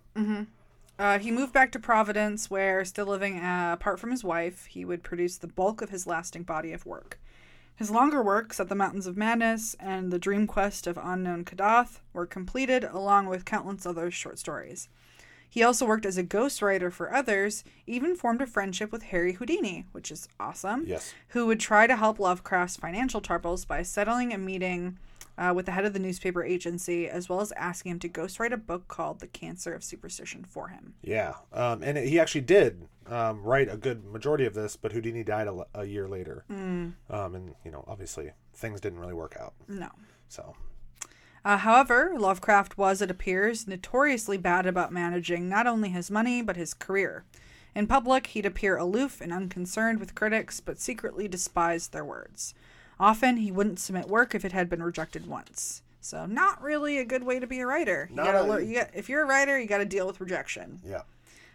Uh, he moved back to Providence, where, still living uh, apart from his wife, he would produce the bulk of his lasting body of work. His longer works, At the Mountains of Madness and The Dream Quest of Unknown Kadath, were completed, along with countless other short stories. He also worked as a ghostwriter for others, even formed a friendship with Harry Houdini, which is awesome, Yes. who would try to help Lovecraft's financial troubles by settling a meeting uh, with the head of the newspaper agency, as well as asking him to ghostwrite a book called The Cancer of Superstition for him. Yeah, um, and he actually did um, write a good majority of this, but Houdini died a, a year later, um, and you know, obviously, things didn't really work out. No. So, Uh, however, Lovecraft was, it appears, notoriously bad about managing not only his money, but his career. In public, he'd appear aloof and unconcerned with critics, but secretly despised their words. Often, he wouldn't submit work if it had been rejected once. So, not really a good way to be a writer. You Not gotta a- you got, if you're a writer, you got to deal with rejection. yeah,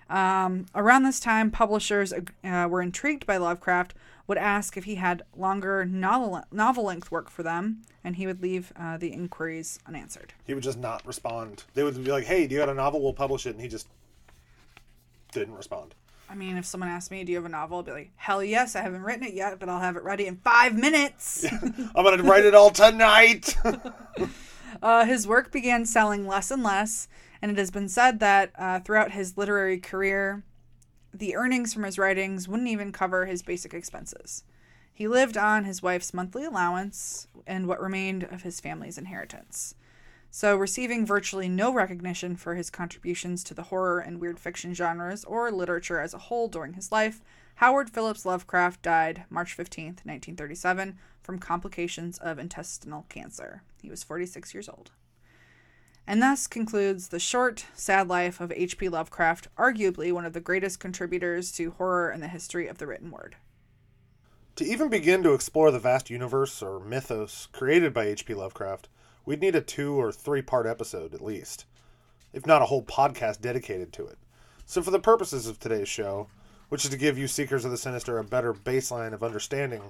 Um, around this time, publishers uh, were intrigued by Lovecraft, would ask if he had longer novel novel length work for them, and he would leave uh, the inquiries unanswered. he would just not respond. They would be like, "Hey, do you got a novel? We'll publish it," and he just didn't respond. I mean, if someone asked me, "Do you have a novel?" I'd be like, "Hell yes, I haven't written it yet, but I'll have it ready in five minutes." I'm gonna write it all tonight. Uh, his work began selling less and less, and it has been said that uh, throughout his literary career, the earnings from his writings wouldn't even cover his basic expenses. He lived on his wife's monthly allowance and what remained of his family's inheritance. So, receiving virtually no recognition for his contributions to the horror and weird fiction genres or literature as a whole during his life, Howard Phillips Lovecraft died March 15th, 1937, from complications of intestinal cancer. He was 46 years old. And thus concludes the short, sad life of H.P. Lovecraft, arguably one of the greatest contributors to horror in the history of the written word. to even begin to explore the vast universe or mythos created by H.P. Lovecraft, we'd need a two or three part episode at least, if not a whole podcast dedicated to it. So, for the purposes of today's show, which is to give you Seekers of the Sinister a better baseline of understanding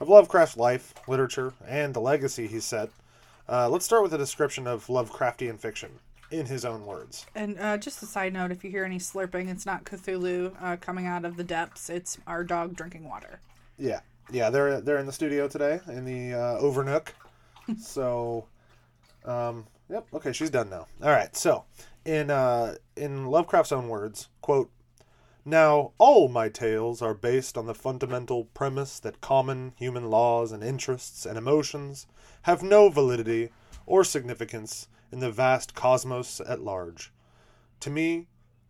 of Lovecraft's life, literature, and the legacy he set, uh, let's start with a description of Lovecraftian fiction in his own words. And uh, just a side note if you hear any slurping, it's not Cthulhu uh, coming out of the depths, it's our dog drinking water. Yeah, yeah, they're they're in the studio today in the uh, Overnook. so, um, yep, okay, she's done now. All right, so in uh, in Lovecraft's own words, quote. Now, all my tales are based on the fundamental premise that common human laws and interests and emotions have no validity or significance in the vast cosmos at large. To me,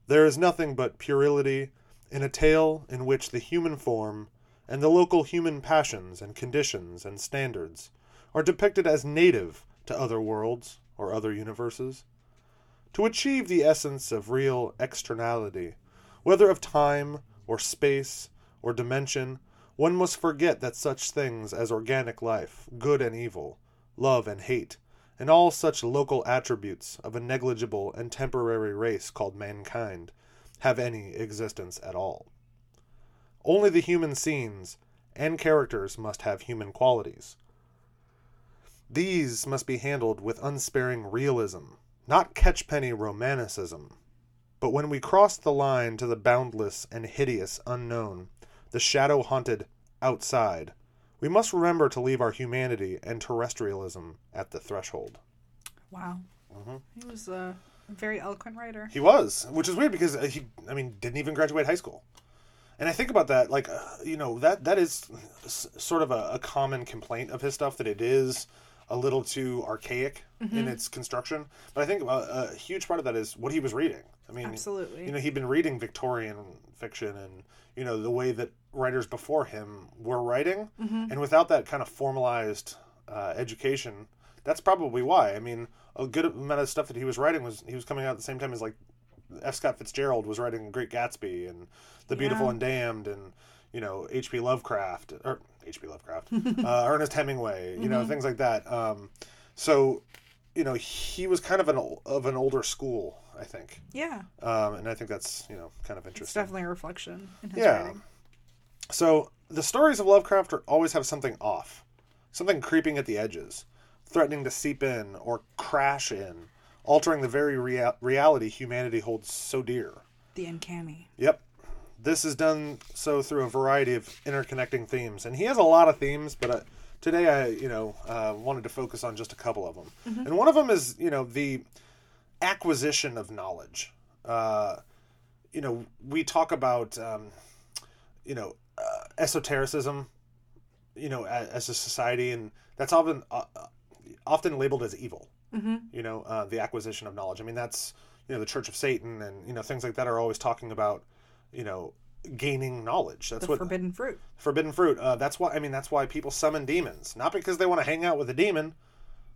there is nothing but puerility in a tale in which the human form and the local human passions and conditions and standards are depicted as native to other worlds or other universes. To achieve the essence of real externality, whether of time or space or dimension, one must forget that such things as organic life, good and evil, love and hate, and all such local attributes of a negligible and temporary race called mankind have any existence at all. Only the human scenes and characters must have human qualities. These must be handled with unsparing realism, not catchpenny romanticism. But when we cross the line to the boundless and hideous unknown, the shadow haunted outside, we must remember to leave our humanity and terrestrialism at the threshold. Wow. He was a very eloquent writer. He was, which is weird because uh, he, I mean, didn't even graduate high school. And I think about that, like, uh, you know, that that is s- sort of a, a common complaint of his stuff that it is a little too archaic in its construction. But I think uh, a huge part of that is what he was reading. I mean, Absolutely. you know, he'd been reading Victorian fiction and you know the way that writers before him were writing, and without that kind of formalized uh, education, that's probably why. I mean, a good amount of stuff that he was writing was he was coming out at the same time as like F. Scott Fitzgerald was writing Great Gatsby and The Beautiful Yeah. and Damned and you know H.P. Lovecraft or H.P. Lovecraft, uh, Ernest Hemingway, you know things like that. Um, so you know he was kind of an of an older school, I think, yeah. um, and I think that's you know kind of It's interesting. definitely a reflection in his Yeah. writing. So the stories of Lovecraft are, always have something off, something creeping at the edges, threatening to seep in or crash in, altering the very rea- reality humanity holds so dear. The uncanny. Yep. This is done so through a variety of interconnecting themes, and he has a lot of themes. But uh, today, I you know uh, wanted to focus on just a couple of them, and one of them is you know the acquisition of knowledge. Uh, you know, we talk about um, you know uh, esotericism, you know, as, as a society, and that's often uh, uh, often labeled as evil. Mm-hmm. You know, uh, the acquisition of knowledge. I mean, that's you know the Church of Satan and you know things like that are always talking about you know gaining knowledge. That's The what forbidden fruit. forbidden fruit. Uh, that's why I mean that's why people summon demons, not because they want to hang out with a demon.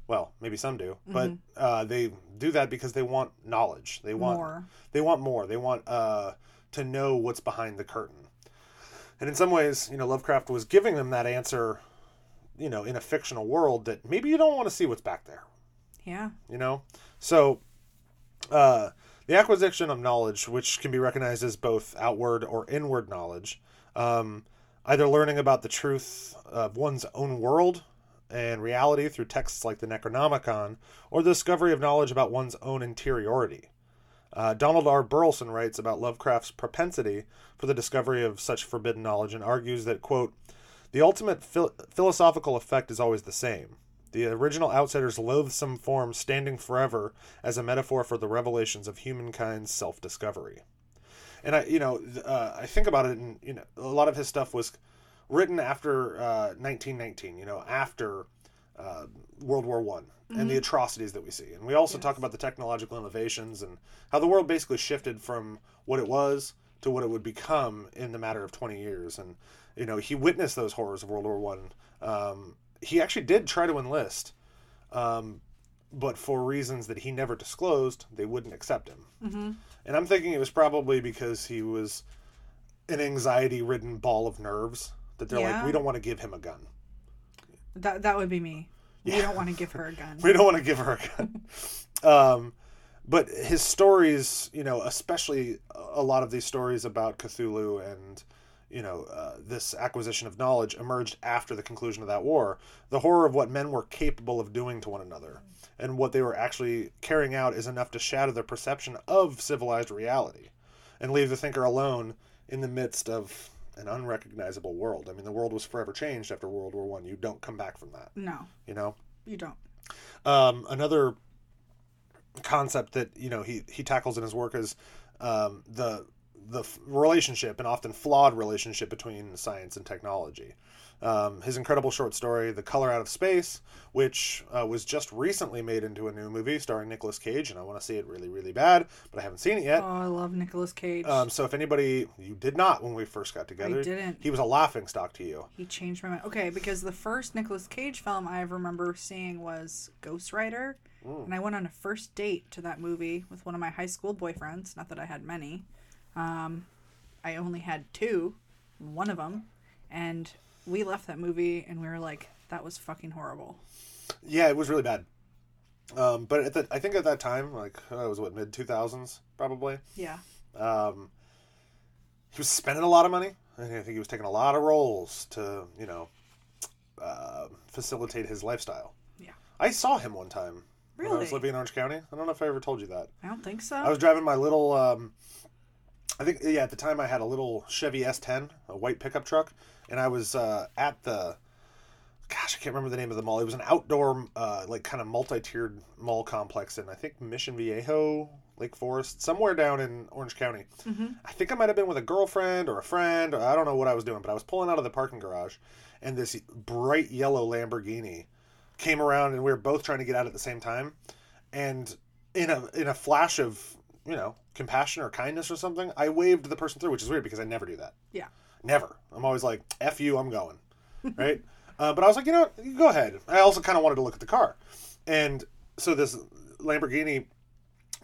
Well, maybe some do, but uh, they do that because they want knowledge. They want More. they want more. They want uh, to know what's behind the curtain. And in some ways, you know, Lovecraft was giving them that answer, you know, in a fictional world that maybe you don't want to see what's back there Yeah. you know so uh, the acquisition of knowledge which can be recognized as both outward or inward knowledge um, either learning about the truth of one's own world and reality through texts like the necronomicon or the discovery of knowledge about one's own interiority uh, Donald R. Burleson writes about Lovecraft's propensity for the discovery of such forbidden knowledge and argues that, quote, the ultimate phil- philosophical effect is always the same. The original outsider's loathsome form standing forever as a metaphor for the revelations of humankind's self discovery. And I, you know, uh, I think about it, and you know, a lot of his stuff was written after uh, 1919. You know, after uh, World War One and the atrocities that we see. And we also talk about the technological innovations and how the world basically shifted from what it was to what it would become in the matter of 20 years. And you know, he witnessed those horrors of World War One. Um, he actually did try to enlist, um, but for reasons that he never disclosed, they wouldn't accept him. Mm-hmm. And I'm thinking it was probably because he was an anxiety-ridden ball of nerves that they're like, we don't want to give him a gun. That that would be me. We don't want to give her a gun. we don't want to give her a gun. um, but his stories, you know, especially a lot of these stories about Cthulhu and you know uh, this acquisition of knowledge emerged after the conclusion of that war. The horror of what men were capable of doing to one another and what they were actually carrying out is enough to shatter their perception of civilized reality and leave the thinker alone in the midst of an unrecognizable world. I mean, the world was forever changed after World War One. You don't come back from that. No, You know. you don't. Um, another concept that you know he he tackles in his work is um, the the relationship and often flawed relationship between science and technology. Um, his incredible short story, "The Color Out of Space," which uh, was just recently made into a new movie starring Nicolas Cage, and I want to see it really, really bad, but I haven't seen it yet. Oh, I love Nicolas Cage. Um, so if anybody you did not when we first got together, didn't. He was a laughing stock to you. he changed my mind. Okay, because the first Nicolas Cage film I remember seeing was Ghost Rider, Mm. and I went on a first date to that movie with one of my high school boyfriends. Not that I had many. Um, I only had two, one of them, and we left that movie and we were like, "That was fucking horrible." Yeah, it was really bad. Um, but at the, I think at that time, like it was what mid two thousands probably. Yeah. Um, he was spending a lot of money. I think he was taking a lot of roles to you know uh, facilitate his lifestyle. Yeah. I saw him one time when I was Really? living in Orange County. I don't know if I ever told you that. I don't think so. I was driving my little. Um, I think yeah. At the time, I had a little Chevy S10, a white pickup truck, and I was uh, at the. Gosh, I can't remember the name of the mall. It was an outdoor, uh, like kind of multi-tiered mall complex in I think Mission Viejo, Lake Forest, somewhere down in Orange County. Mhm. I think I might have been with a girlfriend or a friend, or I don't know what I was doing, but I was pulling out of the parking garage, and this bright yellow Lamborghini came around, and we were both trying to get out at the same time, and in a in a flash of you know compassion or kindness or something, I waved the person through, which is weird because I never do that. Yeah. Never. I'm always like, "F you, I'm going," right? uh, but I was like, you know, what? you go ahead. I also kind of wanted to look at the car, and so this Lamborghini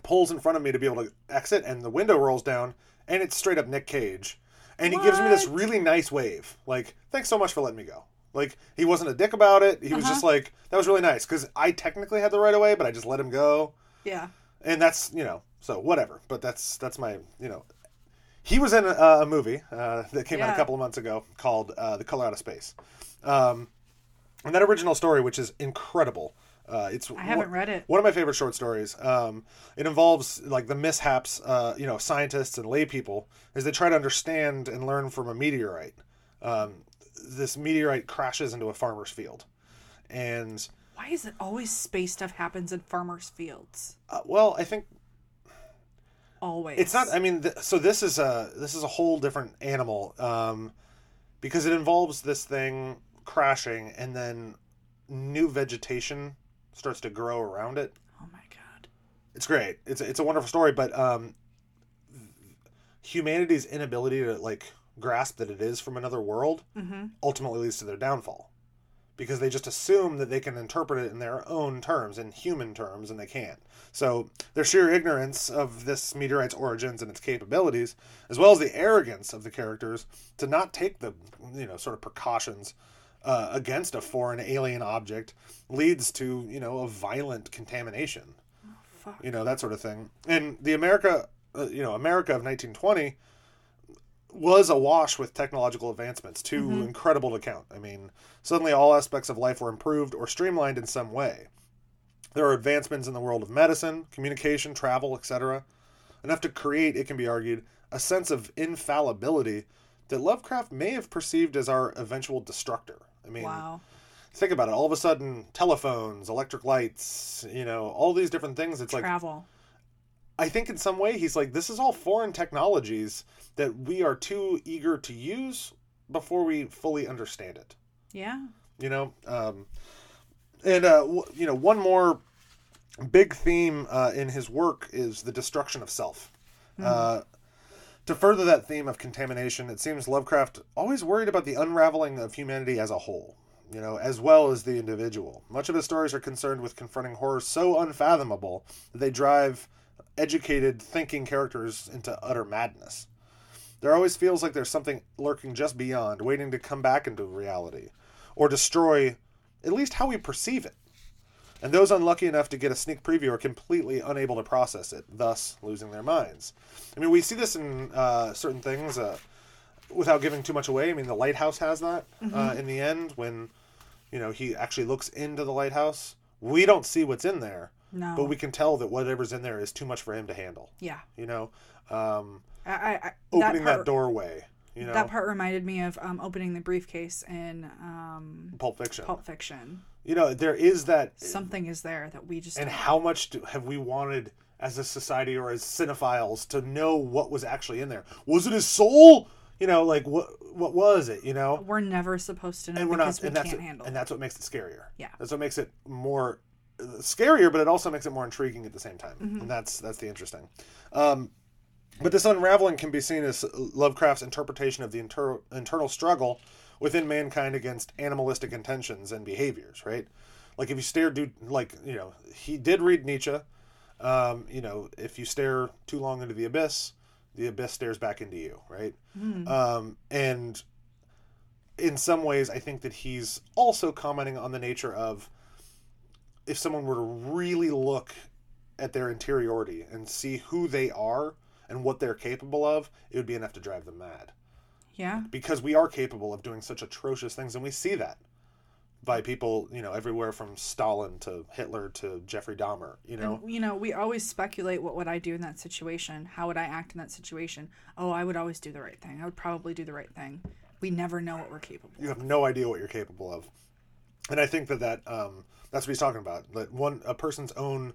pulls in front of me to be able to exit, and the window rolls down, and it's straight up Nick Cage, and he gives me this really nice wave, like, "Thanks so much for letting me go." Like he wasn't a dick about it. He was Uh-huh. just like, "That was really nice," because I technically had the right of way, but I just let him go yeah. and that's you know so whatever but that's that's my you know he was in a, a movie uh, that came out a couple of months ago called uh, the color out of space um, and that original story which is incredible Uh, it's I haven't one- read it. One of my favorite short stories. Um, it involves like the mishaps, uh, you know, scientists and lay people as they try to understand and learn from a meteorite. Um, this meteorite crashes into a farmer's field, and Why is it always space stuff happens in farmers' fields? uh, well, I think Always. it's not. I mean, th- so this is a this is a whole different animal um, because it involves this thing crashing and then new vegetation starts to grow around it. Oh my god. it's great. It's a, it's a wonderful story, but um, humanity's inability to like grasp that it is from another world Mm-hmm. ultimately leads to their downfall because they just assume that they can interpret it in their own terms, in human terms, and they can't. So their sheer ignorance of this meteorite's origins and its capabilities, as well as the arrogance of the characters to not take the you know sort of precautions uh, against a foreign alien object, leads to you know a violent contamination Fuck. you know that sort of thing and the america uh, you know america of 1920 was awash with technological advancements too mm-hmm. incredible to count i mean suddenly all aspects of life were improved or streamlined in some way. There are advancements in the world of medicine communication travel etc enough to create it can be argued a sense of infallibility that lovecraft may have perceived as our eventual destructor. I mean Wow. think about it. All of a sudden telephones electric lights you know all these different things it's like Travel. I think in some way he's like, this is all foreign technologies that we are too eager to use before we fully understand it. Yeah. You know, um, and uh, w- you know, one more big theme uh, in his work is the destruction of self. Uh, to further that theme of contamination, it seems Lovecraft always worried about the unraveling of humanity as a whole, you know, as well as the individual. Much of his stories are concerned with confronting horrors so unfathomable that they drive educated, thinking characters into utter madness. There always feels like there's something lurking just beyond, waiting to come back into reality, or destroy at least how we perceive it. And those unlucky enough to get a sneak preview are completely unable to process it, thus losing their minds. I mean, we see this in uh, certain things uh, without giving too much away. I mean, the lighthouse has that uh, in the end when you know he actually looks into the lighthouse. We don't see what's in there, No. but we can tell that whatever's in there is too much for him to handle. yeah. You know, um, I, I, I opening that, part, doorway. You know, That part reminded me of um, opening the briefcase in um, Pulp Fiction. Pulp Fiction. You know, there is that Something is there that we just and don't- how much do, have we wanted as a society or as cinephiles to know what was actually in there? Was it his soul? You know, like what what was it? You know, we're never supposed to know and we're because not, we and that's can't what, handle and that's what makes it scarier. Yeah. that's what makes it more scarier, but it also makes it more intriguing at the same time, Mm-hmm. and that's that's the interesting. Um, but this unraveling can be seen as Lovecraft's interpretation of the inter- internal struggle within mankind against animalistic intentions and behaviors, right? Like if you stare, do like you know, he did read Nietzsche. Um, you know, if you stare too long into the abyss, the abyss stares back into you, right? Um, and in some ways, I think that he's also commenting on the nature of if someone were to really look at their interiority and see who they are and what they're capable of, it would be enough to drive them mad. yeah. Because we are capable of doing such atrocious things, and we see that by people, you know, everywhere from Stalin to Hitler to Jeffrey Dahmer, you know. And, you know, we always speculate what would I do in that situation? How would I act in that situation? Oh, I would always do the right thing. I would probably do the right thing. We never know what we're capable. you have no idea what you're capable of and i think that that um, that's what he's talking about. That one a person's own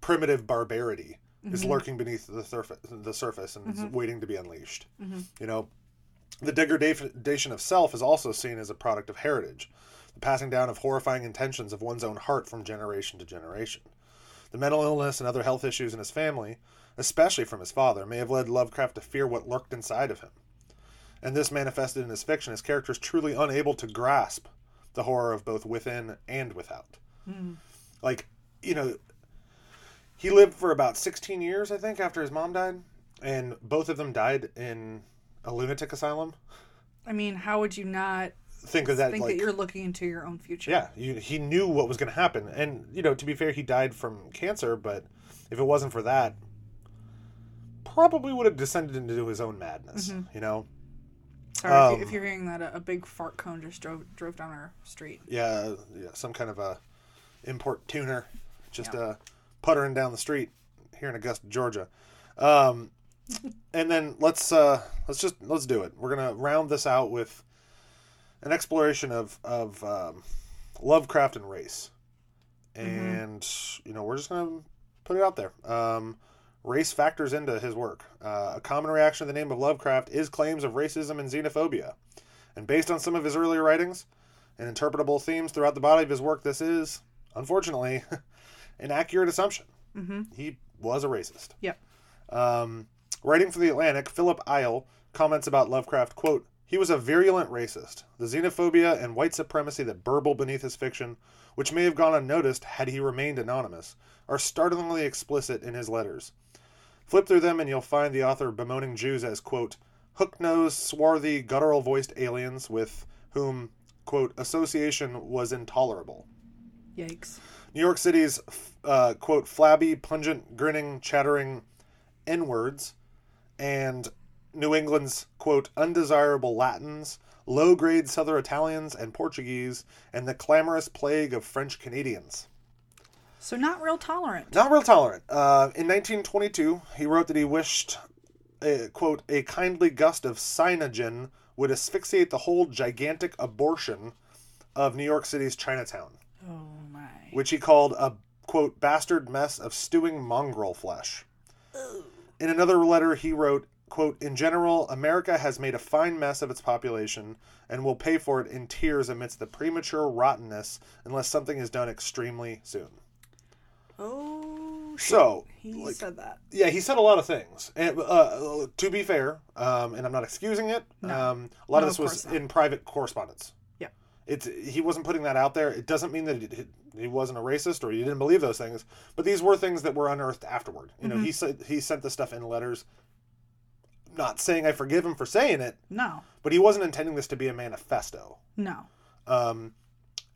primitive barbarity is mm-hmm. lurking beneath the surface the surface and is mm-hmm. waiting to be unleashed. Mm-hmm. You know the degradation of self is also seen as a product of heritage the passing down of horrifying intentions of one's own heart from generation to generation. The mental illness and other health issues in his family especially from his father may have led lovecraft to fear what lurked inside of him. And this manifested in his fiction as characters truly unable to grasp the horror of both within and without. Hmm. Like, you know, he lived for about 16 years, I think, after his mom died, and both of them died in a lunatic asylum. I mean, how would you not Think of that, think like, that you're looking into your own future? yeah, you, he knew what was going to happen. And, you know, to be fair, he died from cancer, but if it wasn't for that, probably would have descended into his own madness, mm-hmm. you know? Sorry if, Um, you, if you're hearing that a, a big fart cone just drove drove down our street. yeah, yeah, some kind of a import tuner, just Yeah. uh, puttering down the street here in Augusta, Georgia. Um, and then let's uh, let's just let's do it. We're gonna round this out with an exploration of of um, Lovecraft and race, and you know we're just gonna put it out there. Um, race factors into his work. Uh, a common reaction to the name of Lovecraft is claims of racism and xenophobia, and based on some of his earlier writings and interpretable themes throughout the body of his work, this is unfortunately an accurate assumption. Mm-hmm. He was a racist. Yep. Um, writing for the Atlantic, Philip Eil comments about Lovecraft, quote, he was a virulent racist. The xenophobia and white supremacy that burble beneath his fiction, which may have gone unnoticed had he remained anonymous, are startlingly explicit in his letters. Flip through them and you'll find the author bemoaning Jews as, quote, hook-nosed, swarthy, guttural-voiced aliens with whom, quote, association was intolerable. Yikes. New York City's, uh, quote, flabby, pungent, grinning, chattering N words, and New England's, quote, undesirable Latins, low grade Southern Italians and Portuguese, and the clamorous plague of French Canadians. So not real tolerant. Not real tolerant. Uh, in 1922, he wrote that he wished, a, quote, a kindly gust of cyanogen would asphyxiate the whole gigantic abortion of New York City's Chinatown Oh my. which he called a quote bastard mess of stewing mongrel flesh. In another letter he wrote, quote, In general, America has made a fine mess of its population and will pay for it in tears amidst the premature rottenness unless something is done extremely soon. Oh. shit. So, he like, said that. yeah, he said a lot of things. And uh, to be fair, um, and I'm not excusing it, No. um, a lot No, of this of was not. in private correspondence. Yeah. It's he wasn't putting that out there. It doesn't mean that he, he wasn't a racist or he didn't believe those things. But these were things that were unearthed afterward. You know, he said he sent the stuff in letters. Not saying I forgive him for saying it, No. but he wasn't intending this to be a manifesto. No. Um,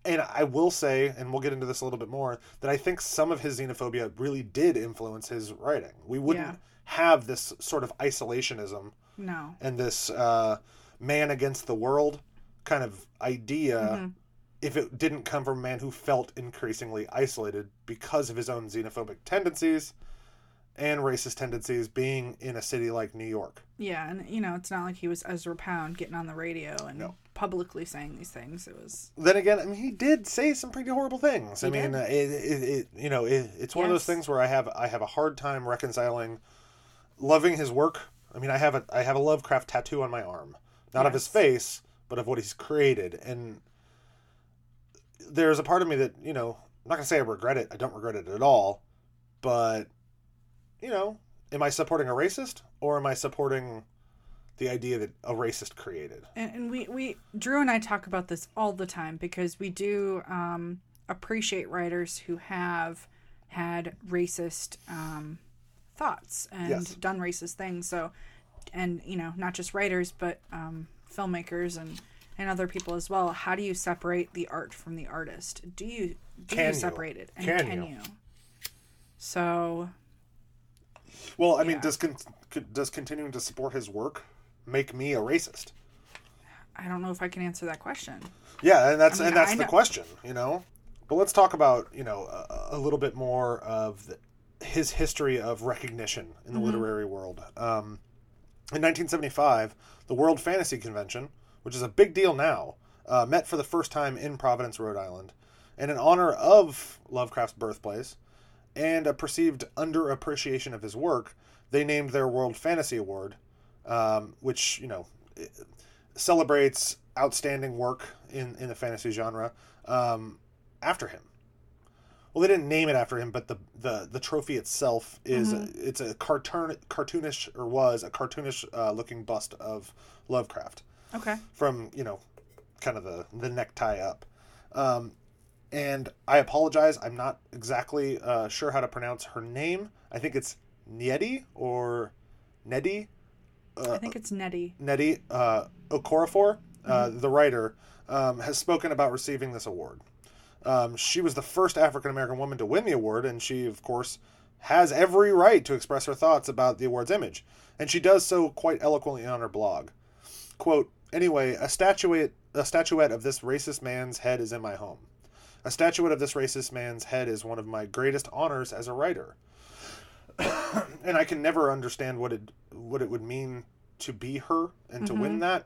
and I will say, and we'll get into this a little bit more, that I think some of his xenophobia really did influence his writing. We wouldn't Yeah. have this sort of isolationism No. and this uh, man against the world kind of idea Mhm. if it didn't come from a man who felt increasingly isolated because of his own xenophobic tendencies and racist tendencies being in a city like New York. Yeah, and you know, it's not like he was Ezra Pound getting on the radio and No. Publicly saying these things. It was Then again, I mean, he did say some pretty horrible things. I mean, uh, it, it, it, you know, it, it's one of those things where I have I have a hard time reconciling loving his work. I mean, I have a I have a Lovecraft tattoo on my arm, not of his face, but of what he's created. And there's a part of me that you know, I'm not gonna say I regret it. I don't regret it at all, but you know, am I supporting a racist or am I supporting the idea that a racist created? and, and we we Drew and I talk about this all the time because we do um, appreciate writers who have had racist um, thoughts and Yes. done racist things. So, and you know, not just writers but um, filmmakers and and other people as well. How do you separate the art from the artist? Do you do Can you you? separate it? And Can can, you? you? So Well, I mean, Yeah. does con- does continuing to support his work make me a racist? I don't know if I can answer that question. Yeah, and that's I mean, and that's I the know- question, you know. But let's talk about you know a, a little bit more of the, his history of recognition in the literary world. Um, in 1975, the World Fantasy Convention, which is a big deal now, uh, met for the first time in Providence, Rhode Island, and in honor of Lovecraft's birthplace and a perceived underappreciation of his work, they named their World Fantasy Award, um, which you know celebrates outstanding work in, in the fantasy genre um, after him. Well, they didn't name it after him, but the the, the trophy itself is it's a cartoon cartoonish or was a cartoonish uh, looking bust of Lovecraft Okay. from you know kind of the the necktie up. Um, and I apologize. I'm not exactly uh, sure how to pronounce her name. I think it's Niedi or Nedi. I think it's Nettie. Nettie uh, Okorafor, uh, the writer, um, has spoken about receiving this award. Um, she was the first African American woman to win the award, and she, of course, has every right to express her thoughts about the award's image. And she does so quite eloquently on her blog. Quote, Anyway, a statuette, a statuette of this racist man's head is in my home. A statuette of this racist man's head is one of my greatest honors as a writer. and I can never understand what it what it would mean to be her and to win that.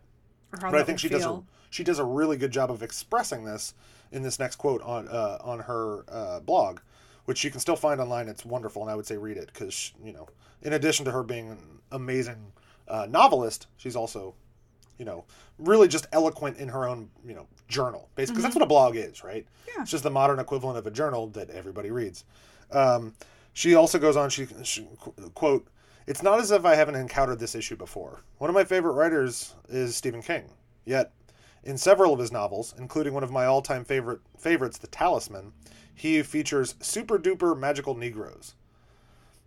But I think she does a she does a really good job of expressing this in this next quote on uh, on her uh, blog, which you can still find online. It's wonderful, and I would say read it because you know, in addition to her being an amazing uh, novelist, she's also you know really just eloquent in her own you know journal, basically. 'cause that's what a blog is, right? Yeah. It's just the modern equivalent of a journal that everybody reads. Um, she also goes on. She, she quote. It's not as if I haven't encountered this issue before. One of my favorite writers is Stephen King. Yet, in several of his novels, including one of my all-time favorite favorites, The Talisman, he features super duper magical Negroes.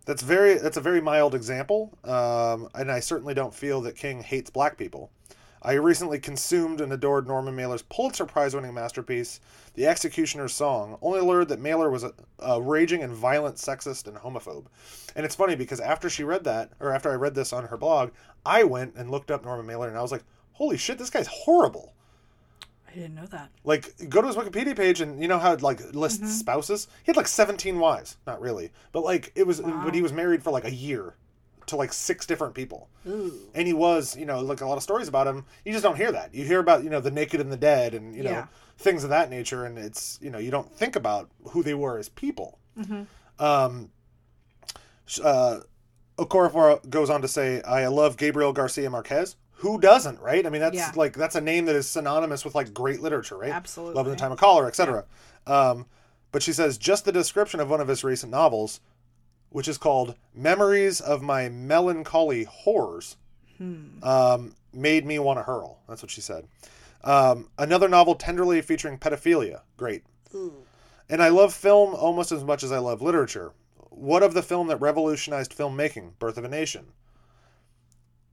That's very that's a very mild example, um, and I certainly don't feel that King hates black people. I recently consumed and adored Norman Mailer's Pulitzer Prize-winning masterpiece, The Executioner's Song. Only learned that Mailer was a, a raging and violent sexist and homophobe. And it's funny because after she read that, or after I read this on her blog, I went and looked up Norman Mailer, and I was like, "Holy shit, this guy's horrible!" I didn't know that. Like, go to his Wikipedia page, and you know how it like lists mm-hmm. spouses. He had like seventeen wives. Not really, but like it was. But he was married for like a year to like six different people. Ooh. And he was, you know, like a lot of stories about him. You just don't hear that. You hear about, you know, the naked and the dead, and you know, Yeah. things of that nature. And it's, you know, you don't think about who they were as people. Um, uh, Okorafor goes on to say, "I love Gabriel Garcia Marquez." Who doesn't, right? I mean, that's Yeah. like that's a name that is synonymous with like great literature, right? Absolutely. Love in the Time of Cholera, etc. Um, but she says just the description of one of his recent novels, which is called "Memories of My Melancholy Whores," um, made me want to hurl. That's what she said. Um, another novel tenderly featuring pedophilia. Great. And I love film almost as much as I love literature. What of the film that revolutionized filmmaking, Birth of a Nation?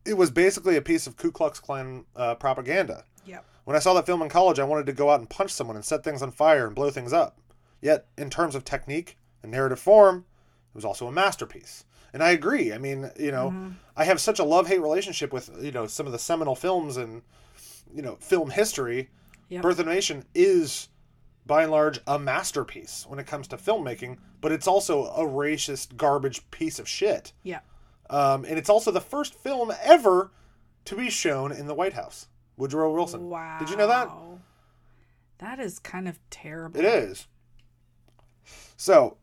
It was basically a piece of Ku Klux Klan uh, propaganda. Yep. When I saw that film in college, I wanted to go out and punch someone and set things on fire and blow things up. Yet, in terms of technique and narrative form, it was also a masterpiece. And I agree. I mean, you know, I have such a love hate relationship with, you know, some of the seminal films and, you know, film history. Yep. Birth of a Nation is, by and large, a masterpiece when it comes to filmmaking, but it's also a racist, garbage piece of shit. Yeah. Um, and it's also the first film ever to be shown in the White House. Woodrow Wilson. Wow. Did you know that? That is kind of terrible. It is. So,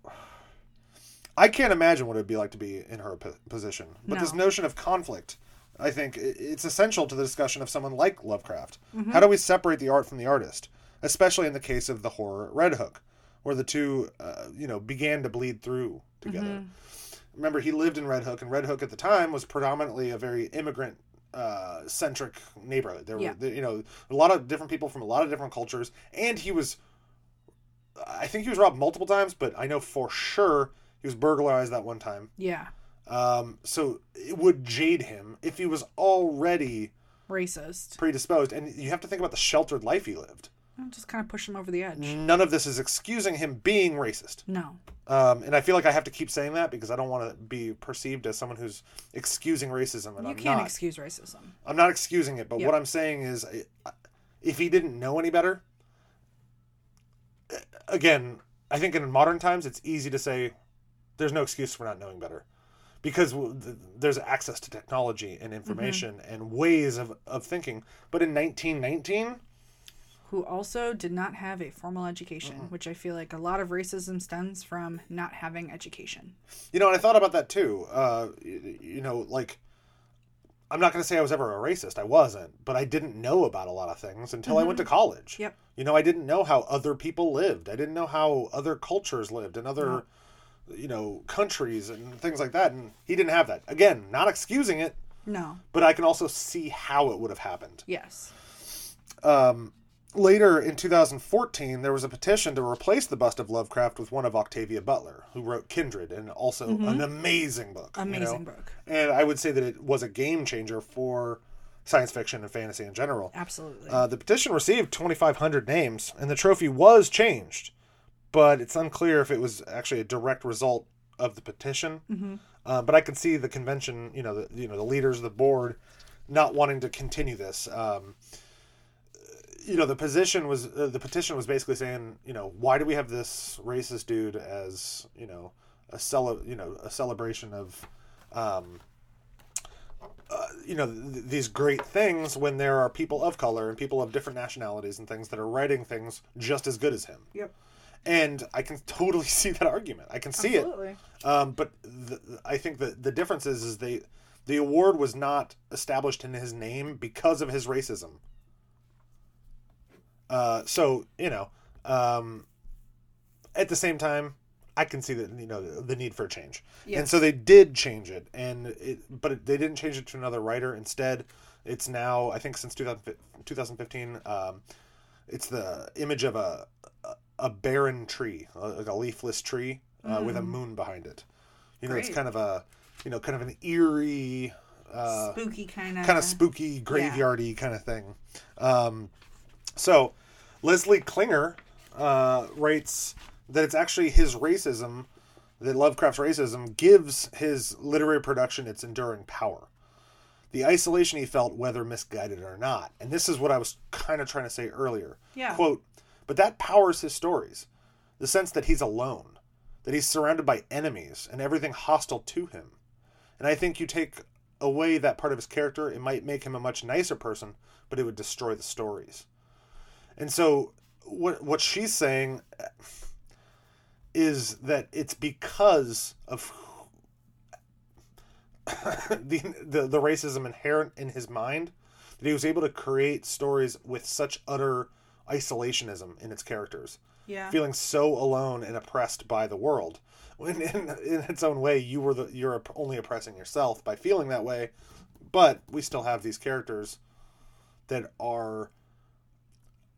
I can't imagine what it would be like to be in her po- position. But this notion of conflict, I think it's essential to the discussion of someone like Lovecraft. Mm-hmm. How do we separate the art from the artist? Especially in the case of the horror at Red Hook, where the two, uh, you know, began to bleed through together. Mm-hmm. Remember, he lived in Red Hook, and Red Hook at the time was predominantly a very immigrant uh, centric neighborhood. There Yeah. were, you know, a lot of different people from a lot of different cultures, and he was I think he was robbed multiple times, but I know for sure he was burglarized that one time. Yeah. Um, so it would jade him if he was already Racist. predisposed. And you have to think about the sheltered life he lived. I'll just kind of push him over the edge. None of this is excusing him being racist. No. Um, and I feel like I have to keep saying that because I don't want to be perceived as someone who's excusing racism. And You I'm can't not. excuse racism. I'm not excusing it, but Yep. what I'm saying is, if he didn't know any better, again, I think in modern times it's easy to say there's no excuse for not knowing better, because there's access to technology and information and ways of, of thinking. But in 1919, Who also did not have a formal education, Mm-hmm. which I feel like a lot of racism stems from not having education. you know, and I thought about that too. Uh, you know, like. I'm not going to say I was ever a racist. I wasn't, but I didn't know about a lot of things until I went to college. Yep. You know, I didn't know how other people lived. I didn't know how other cultures lived and other, you know, countries and things like that. And he didn't have that. Again, not excusing it, No. but I can also see how it would have happened. Yes. Um, later in 2014, there was a petition to replace the bust of Lovecraft with one of Octavia Butler, who wrote Kindred and also an amazing book. you know? Amazing book. And I would say that it was a game changer for science fiction and fantasy in general. Absolutely. Uh, the petition received 2,500 names, and the trophy was changed, but it's unclear if it was actually a direct result of the petition. Mm-hmm. Uh, but I can see the convention, you know, the you know the leaders of the board not wanting to continue this. Um, you know the position was uh, the petition was basically saying you know why do we have this racist dude as you know a cele- you know a celebration of um uh, you know th- these great things when there are people of color and people of different nationalities and things that are writing things just as good as him Yep. And i can totally see that argument. I can see it. Um, but the, I think that the difference is is they the award was not established in his name because of his racism. Uh, so you know, um, at the same time, I can see that you know the, the need for a change, and so they did change it, and it, but it, they didn't change it to another writer. Instead, it's now I think since 2000, 2015, um, it's the image of a a- barren tree, like a leafless tree uh, with a moon behind it. You know, it's kind of a you know kind of an eerie. Uh, Spooky kind of. kind of spooky, graveyardy kind of thing. Um, so, Leslie Klinger uh, writes that it's actually his racism, that Lovecraft's racism gives his literary production its enduring power. The isolation he felt, whether misguided or not. And this is what I was kind of trying to say earlier. Yeah. Quote, but that powers his stories. The sense that he's alone, that he's surrounded by enemies and everything hostile to him. And I think you take away that part of his character, it might make him a much nicer person, but it would destroy the stories. And so what what she's saying eh, is that it's because of the, the the racism inherent in his mind that he was able to create stories with such utter isolationism in its characters Yeah. feeling so alone and oppressed by the world. When in, in its own way, you were the you're only oppressing yourself by feeling that way, but we still have these characters that are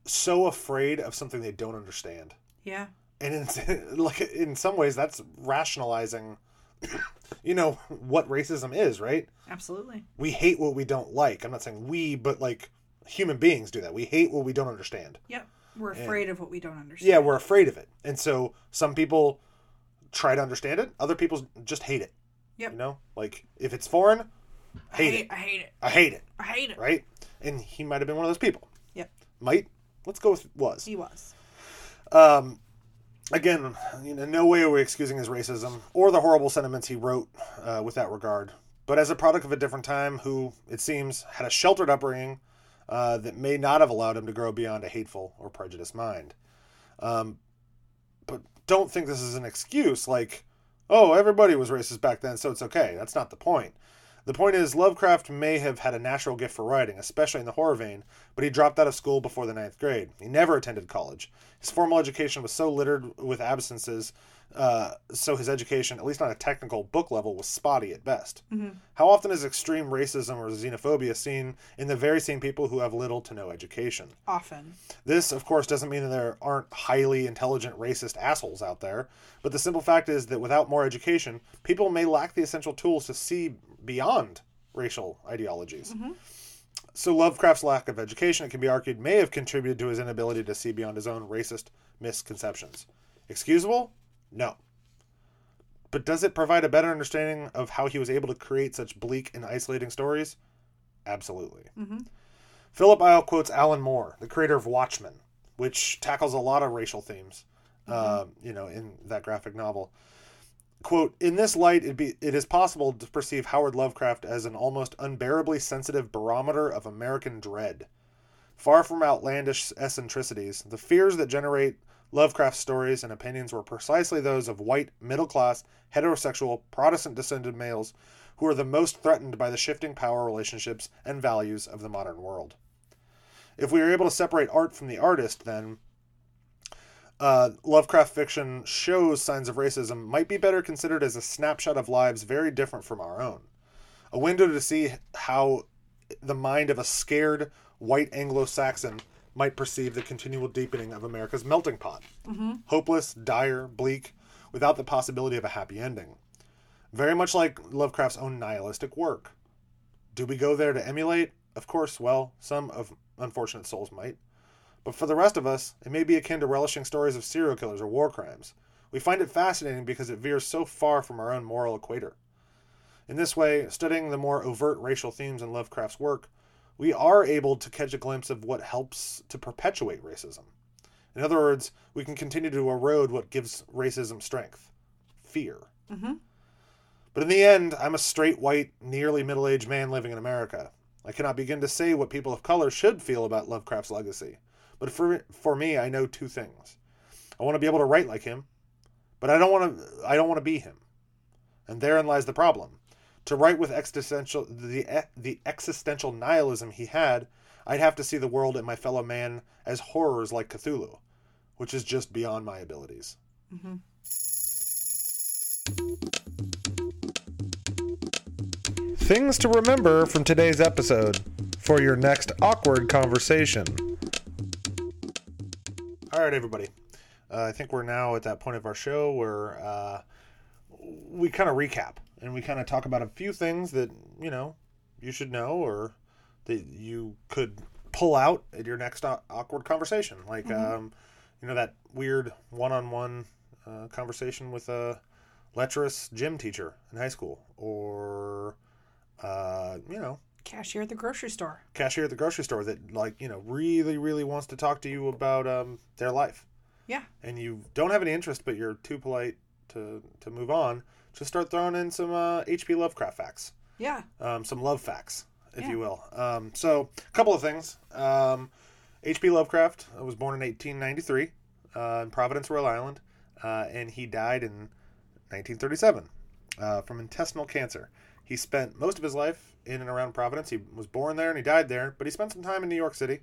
so afraid of something they don't understand, yeah. and in, like in some ways, that's rationalizing, you know, what racism is, right? Absolutely. We hate what we don't like. I'm not saying we, but like human beings do that. We hate what we don't understand. Yep. We're afraid of what we don't understand. yeah we're afraid of it and so some people try to understand it other people just hate it Yep. you know like if it's foreign I hate hate, it I hate it. i hate it I hate it. right and he might have been one of those people Yep. might let's go with was He was. um again you know no way are we excusing his racism or the horrible sentiments he wrote uh, with that regard but as a product of a different time who it seems had a sheltered upbringing uh, that may not have allowed him to grow beyond a hateful or prejudiced mind. Um, but don't think this is an excuse like oh everybody was racist back then so it's okay. That's not the point. The point is lovecraft may have had a natural gift for writing especially in the horror vein but he dropped out of school before the ninth grade. He never attended college. His formal education was so littered with absences uh, so his education at least on a technical book level was spotty at best how often is extreme racism or xenophobia seen in the very same people who have little to no education Often. this, of course, doesn't mean that there aren't highly intelligent racist assholes out there, but the simple fact is that without more education, people may lack the essential tools to see beyond racial ideologies. So Lovecraft's lack of education, it can be argued, may have contributed to his inability to see beyond his own racist misconceptions. Excusable? No. But does it provide a better understanding of how he was able to create such bleak and isolating stories? Absolutely. mhm. Philip Eil quotes Alan Moore, the creator of Watchmen, which tackles a lot of racial themes, uh, you know, in that graphic novel. Quote, in this light, it, be, it is possible to perceive Howard Lovecraft as an almost unbearably sensitive barometer of American dread. Far from outlandish eccentricities, the fears that generate Lovecraft's stories and opinions were precisely those of white, middle class, heterosexual, Protestant descended males who are the most threatened by the shifting power relationships and values of the modern world. If we are able to separate art from the artist, then uh, Lovecraft fiction shows signs of racism might be better considered as a snapshot of lives very different from our own. A window to see how the mind of a scared white Anglo Saxon might perceive the continual deepening of America's melting pot. Hopeless, dire, bleak, without the possibility of a happy ending. Very much like Lovecraft's own nihilistic work. Do we go there to emulate? Of course, well, some of unfortunate souls might. But for the rest of us, it may be akin to relishing stories of serial killers or war crimes. We find it fascinating because it veers so far from our own moral equator. In this way, studying the more overt racial themes in Lovecraft's work we are able to catch a glimpse of what helps to perpetuate racism. In other words, we can continue to erode what gives racism strength fear. Mm-hmm. But in the end, I'm a straight, white, nearly middle aged man living in America. I cannot begin to say what people of color should feel about Lovecraft's legacy. But for, for me, I know two things. I want to be able to write like him, but I don't want to I don't want to be him. And therein lies the problem. To write with existential the the existential nihilism he had, I'd have to see the world and my fellow man as horrors like Cthulhu, which is just beyond my abilities. Mm-hmm. Things to remember from today's episode for your next awkward conversation. All right, everybody. Uh, I think we're now at that point of our show where uh, we kind of recap and we kind of talk about a few things that, you know, you should know or that you could pull out at your next awkward conversation. Like, um, you know, that weird one on one conversation with a lecherous gym teacher in high school or uh, you know, Cashier at the grocery store. cashier at the grocery store that like, you know, really, really wants to talk to you about um, their life. Yeah. And you don't have any interest, but you're too polite to, to move on. Just start throwing in some uh, H.P. Lovecraft facts, Yeah. um, some love facts, if Yeah. you will. Um, so, a couple of things. Um, H.P. Lovecraft was born in 1893 uh, in Providence, Rhode Island, uh, and he died in 1937 uh, from intestinal cancer. He spent most of his life in and around Providence. He was born there and he died there, but he spent some time in New York City.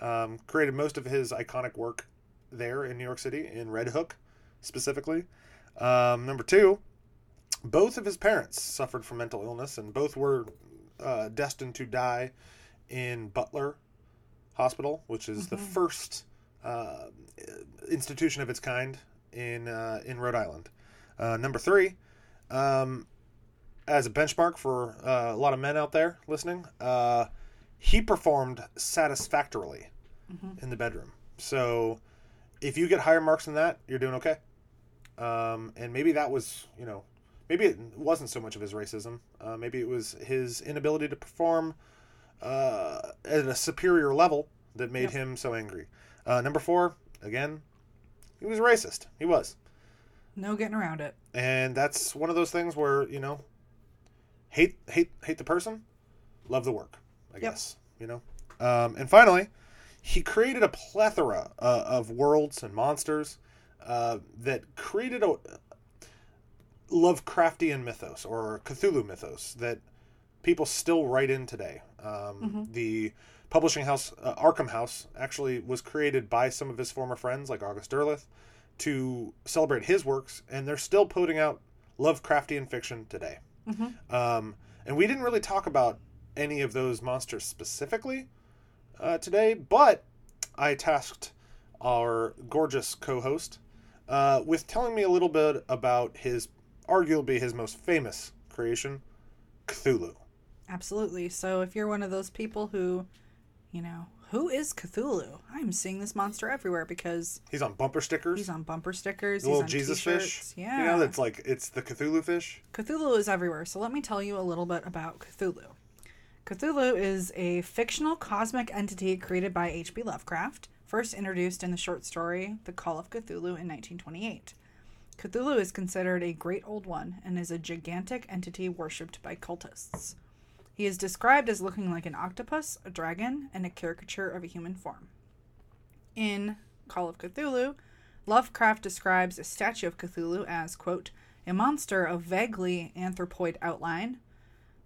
Um, created most of his iconic work there in New York City, in Red Hook specifically. Um, number two, both of his parents suffered from mental illness, and both were uh, destined to die in Butler Hospital, which is the first uh, institution of its kind in uh, in Rhode Island. Uh, number three, um, as a benchmark for uh, a lot of men out there listening, uh, he performed satisfactorily in the bedroom. So if you get higher marks than that, you're doing okay. Um, and maybe that was, you know, maybe it wasn't so much of his racism. Uh, maybe it was his inability to perform uh, at a superior level that made Yep. him so angry. Uh, number four, again, he was racist. He was. No getting around it. And that's one of those things where, you know, hate hate hate the person, love the work, I guess, you know. Um, and finally, he created a plethora uh, of worlds and monsters uh, that created a Lovecraftian mythos or Cthulhu mythos that people still write in today. Um, The publishing house, uh, Arkham House, actually was created by some of his former friends, like August Derleth, to celebrate his works, and they're still putting out Lovecraftian fiction today. Um, and we didn't really talk about any of those monsters specifically uh, today, but I tasked our gorgeous co-host uh, with telling me a little bit about his, arguably his most famous creation, Cthulhu. Absolutely. So if you're one of those people who, you know, who is Cthulhu? I'm seeing this monster everywhere because He's on bumper stickers. he's on bumper stickers. the he's little on Jesus t-shirts. fish. Yeah. You know, that's like it's the Cthulhu fish. Cthulhu is everywhere, so let me tell you a little bit about Cthulhu. Cthulhu is a fictional cosmic entity created by H.P. Lovecraft, first introduced in the short story The Call of Cthulhu in 1928. Cthulhu is considered a great old one and is a gigantic entity worshipped by cultists. He is described as looking like an octopus, a dragon, and a caricature of a human form. In Call of Cthulhu, Lovecraft describes a statue of Cthulhu as, quote, a monster of vaguely anthropoid outline,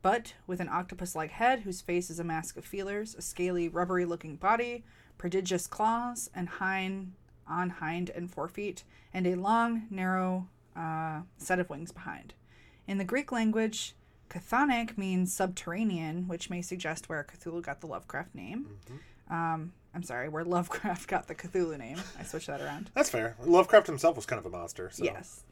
but with an octopus like head whose face is a mask of feelers, a scaly, rubbery looking body, prodigious claws, and hind on hind and forefeet, and a long, narrow uh, set of wings behind. In the Greek language, Chthonic means subterranean, which may suggest where Cthulhu got the Lovecraft name. Um, I'm sorry, where Lovecraft got the Cthulhu name. I switched that around. That's fair. Lovecraft himself was kind of a monster. So. Yes.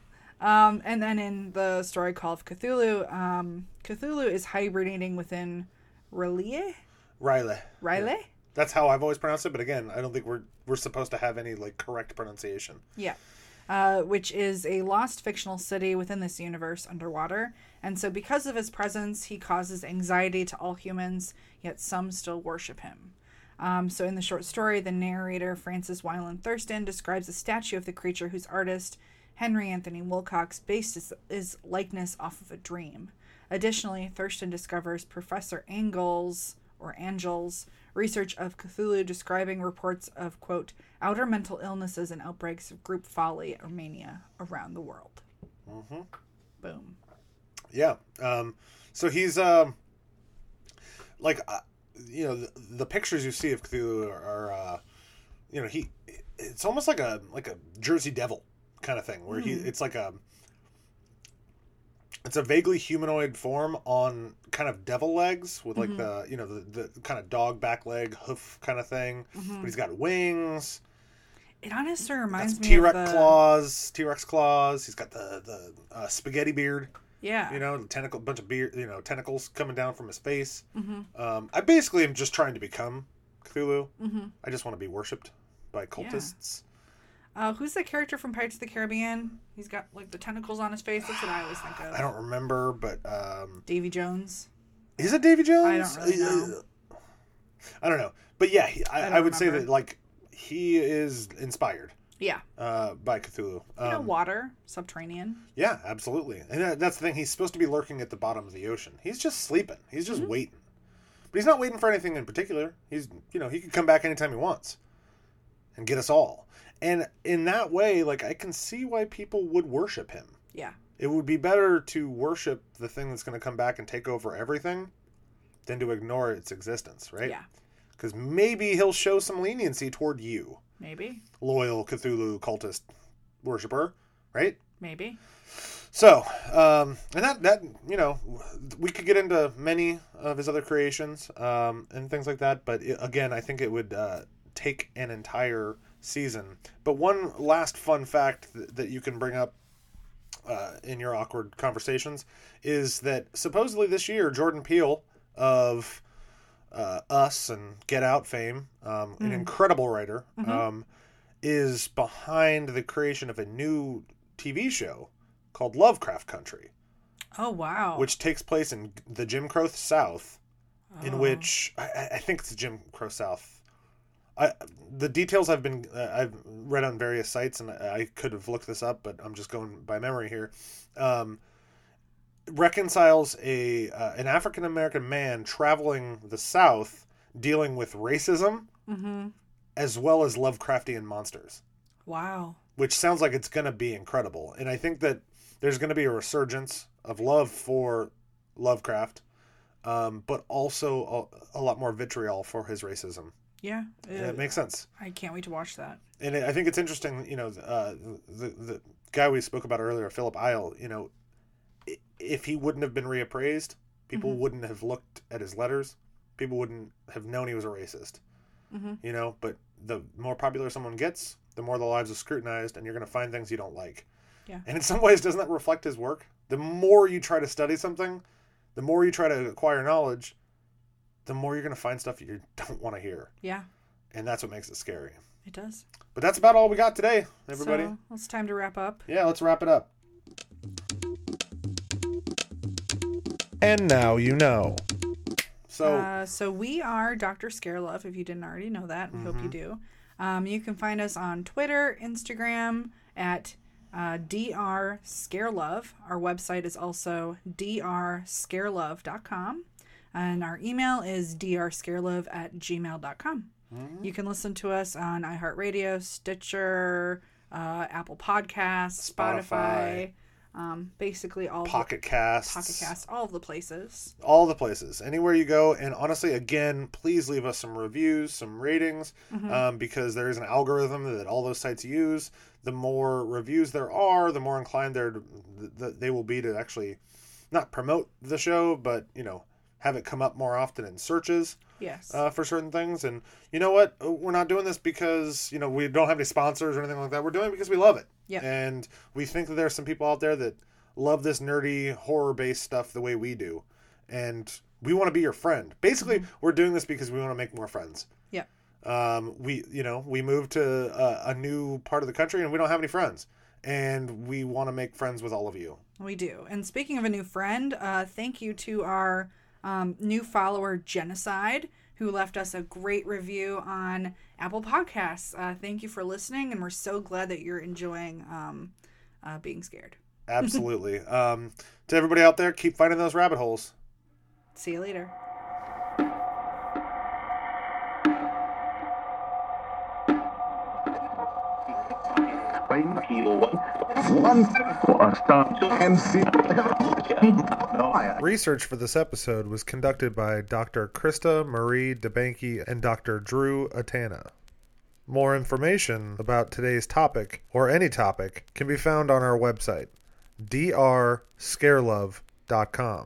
Um, and then in the story Call of Cthulhu, um, Cthulhu is hibernating within R'lyeh. R'lyeh. R'lyeh? That's how I've always pronounced it, but again, I don't think we're we're supposed to have any like correct pronunciation. Yeah. uh, which is a lost fictional city within this universe underwater. And so, because of his presence, he causes anxiety to all humans, yet some still worship him. Um, so, in the short story, the narrator, Francis Wayland Thurston, describes a statue of the creature whose artist, Henry Anthony Wilcox, based his, his likeness off of a dream. Additionally, Thurston discovers Professor Angell's or Angell's research of Cthulhu describing reports of quote outer mental illnesses and outbreaks of group folly or mania around the world. Mm-hmm. Boom. Yeah. Um, so he's um, like, uh, you know, the, the pictures you see of Cthulhu are, are uh, you know, he. It's almost like a like a Jersey Devil kind of thing, where he. It's like a. It's a vaguely humanoid form on kind of devil legs with like the you know the, the kind of dog back leg hoof kind of thing, but he's got wings. It honestly reminds some me T Rex of the claws, T Rex claws. He's got the the uh, spaghetti beard. yeah. You know, the tentacle, bunch of beard, you know, tentacles coming down from his face. Mm-hmm. Um, I basically am just trying to become Cthulhu. Mm-hmm. I just want to be worshipped by cultists. Uh, who's the character from Pirates of the Caribbean? He's got like the tentacles on his face. That's what I always think of. I don't remember, but um, Davy Jones. is it Davy Jones? I don't really know. I don't know, but yeah, he, I I, I, would say that like he is inspired Yeah. uh, by Cthulhu. You know, Um, water, subterranean. yeah, absolutely, and that's the thing. He's supposed to be lurking at the bottom of the ocean. He's just sleeping. He's Mm-hmm. just waiting, but he's not waiting for anything in particular. He's you know he could come back anytime he wants, and get us all. And in that way, like I can see why people would worship him. Yeah. It would be better to worship the thing that's going to come back and take over everything than to ignore its existence, right? Yeah. Because maybe he'll show some leniency toward you, Maybe. loyal Cthulhu cultist worshiper, right? Maybe. So, um, and that that you know, we could get into many of his other creations um, and things like that, but it, again, I think it would uh, take an entire season. But one last fun fact th- that you can bring up uh, in your awkward conversations is that supposedly this year Jordan Peele of uh, Us and Get Out fame, um, an incredible writer, um, is behind the creation of a new TV show called Lovecraft Country, Oh wow. which takes place in the Jim Crow South, in Oh. which I, I- I think it's Jim Crow South. I, the details I've been uh, I've read on various sites and I, I could have looked this up, but I'm just going by memory here. Um, reconciles a uh, an African American man traveling the South, dealing with racism Mm-hmm. as well as Lovecraftian monsters Wow. which sounds like it's going to be incredible. And I think that there's going to be a resurgence of love for Lovecraft, um, but also a, a lot more vitriol for his racism. Yeah. Uh, it makes sense. I can't wait to watch that. And I think it's interesting, you know, uh, the, the guy we spoke about earlier, Philip Eil, you know, if he wouldn't have been reappraised, people Mhm. wouldn't have looked at his letters. People wouldn't have known he was a racist. Mm-hmm. You know, but the more popular someone gets, the more the lives are scrutinized, and you're going to find things you don't like. Yeah. And in some ways, doesn't that reflect his work? The more you try to study something, the more you try to acquire knowledge, the more you're going to find stuff you don't want to hear. Yeah, And that's what makes it scary. it does. But that's about all we got today, everybody. So it's time to wrap up. Yeah, let's wrap it up. And now you know. So, Uh, so we are Dr. Scarelove, if you didn't already know that. We hope you do. Um, you can find us on Twitter, Instagram at uh, Dr. Scarelove. Our website is also drscarelove.com. And our email is drscarelove at gmail.com. You can listen to us on iHeartRadio, Stitcher, uh, Apple Podcasts, Spotify, Spotify. um, basically all Pocket Casts. the Pocket Casts, all of the places. all the places, anywhere you go. And honestly, again, please leave us some reviews, some ratings, um, because there is an algorithm that all those sites use. The more reviews there are, the more inclined they're they will be to actually not promote the show, but you know have it come up more often in searches Yes. uh, for certain things. And you know what? We're not doing this because you know we don't have any sponsors or anything like that. We're doing it because we love it. Yep. And we think that there's some people out there that love this nerdy horror based stuff the way we do, and we want to be your friend. Basically, we're doing this because we want to make more friends. Yep. Um, we you know we moved to a, a new part of the country and we don't have any friends. and we want to make friends with all of you. We do. And speaking of a new friend, uh, thank you to our um, new follower, Genocide, who left us a great review on Apple Podcasts. Uh, thank you for listening, and we're so glad that you're enjoying um, uh, being scared. Absolutely. um, to everybody out there, keep finding those rabbit holes. See you later. Research for this episode was conducted by Dr. Krista Marie DeBanke and Dr. Drew Atana. More information about today's topic, or any topic, can be found on our website, drscarelove.com.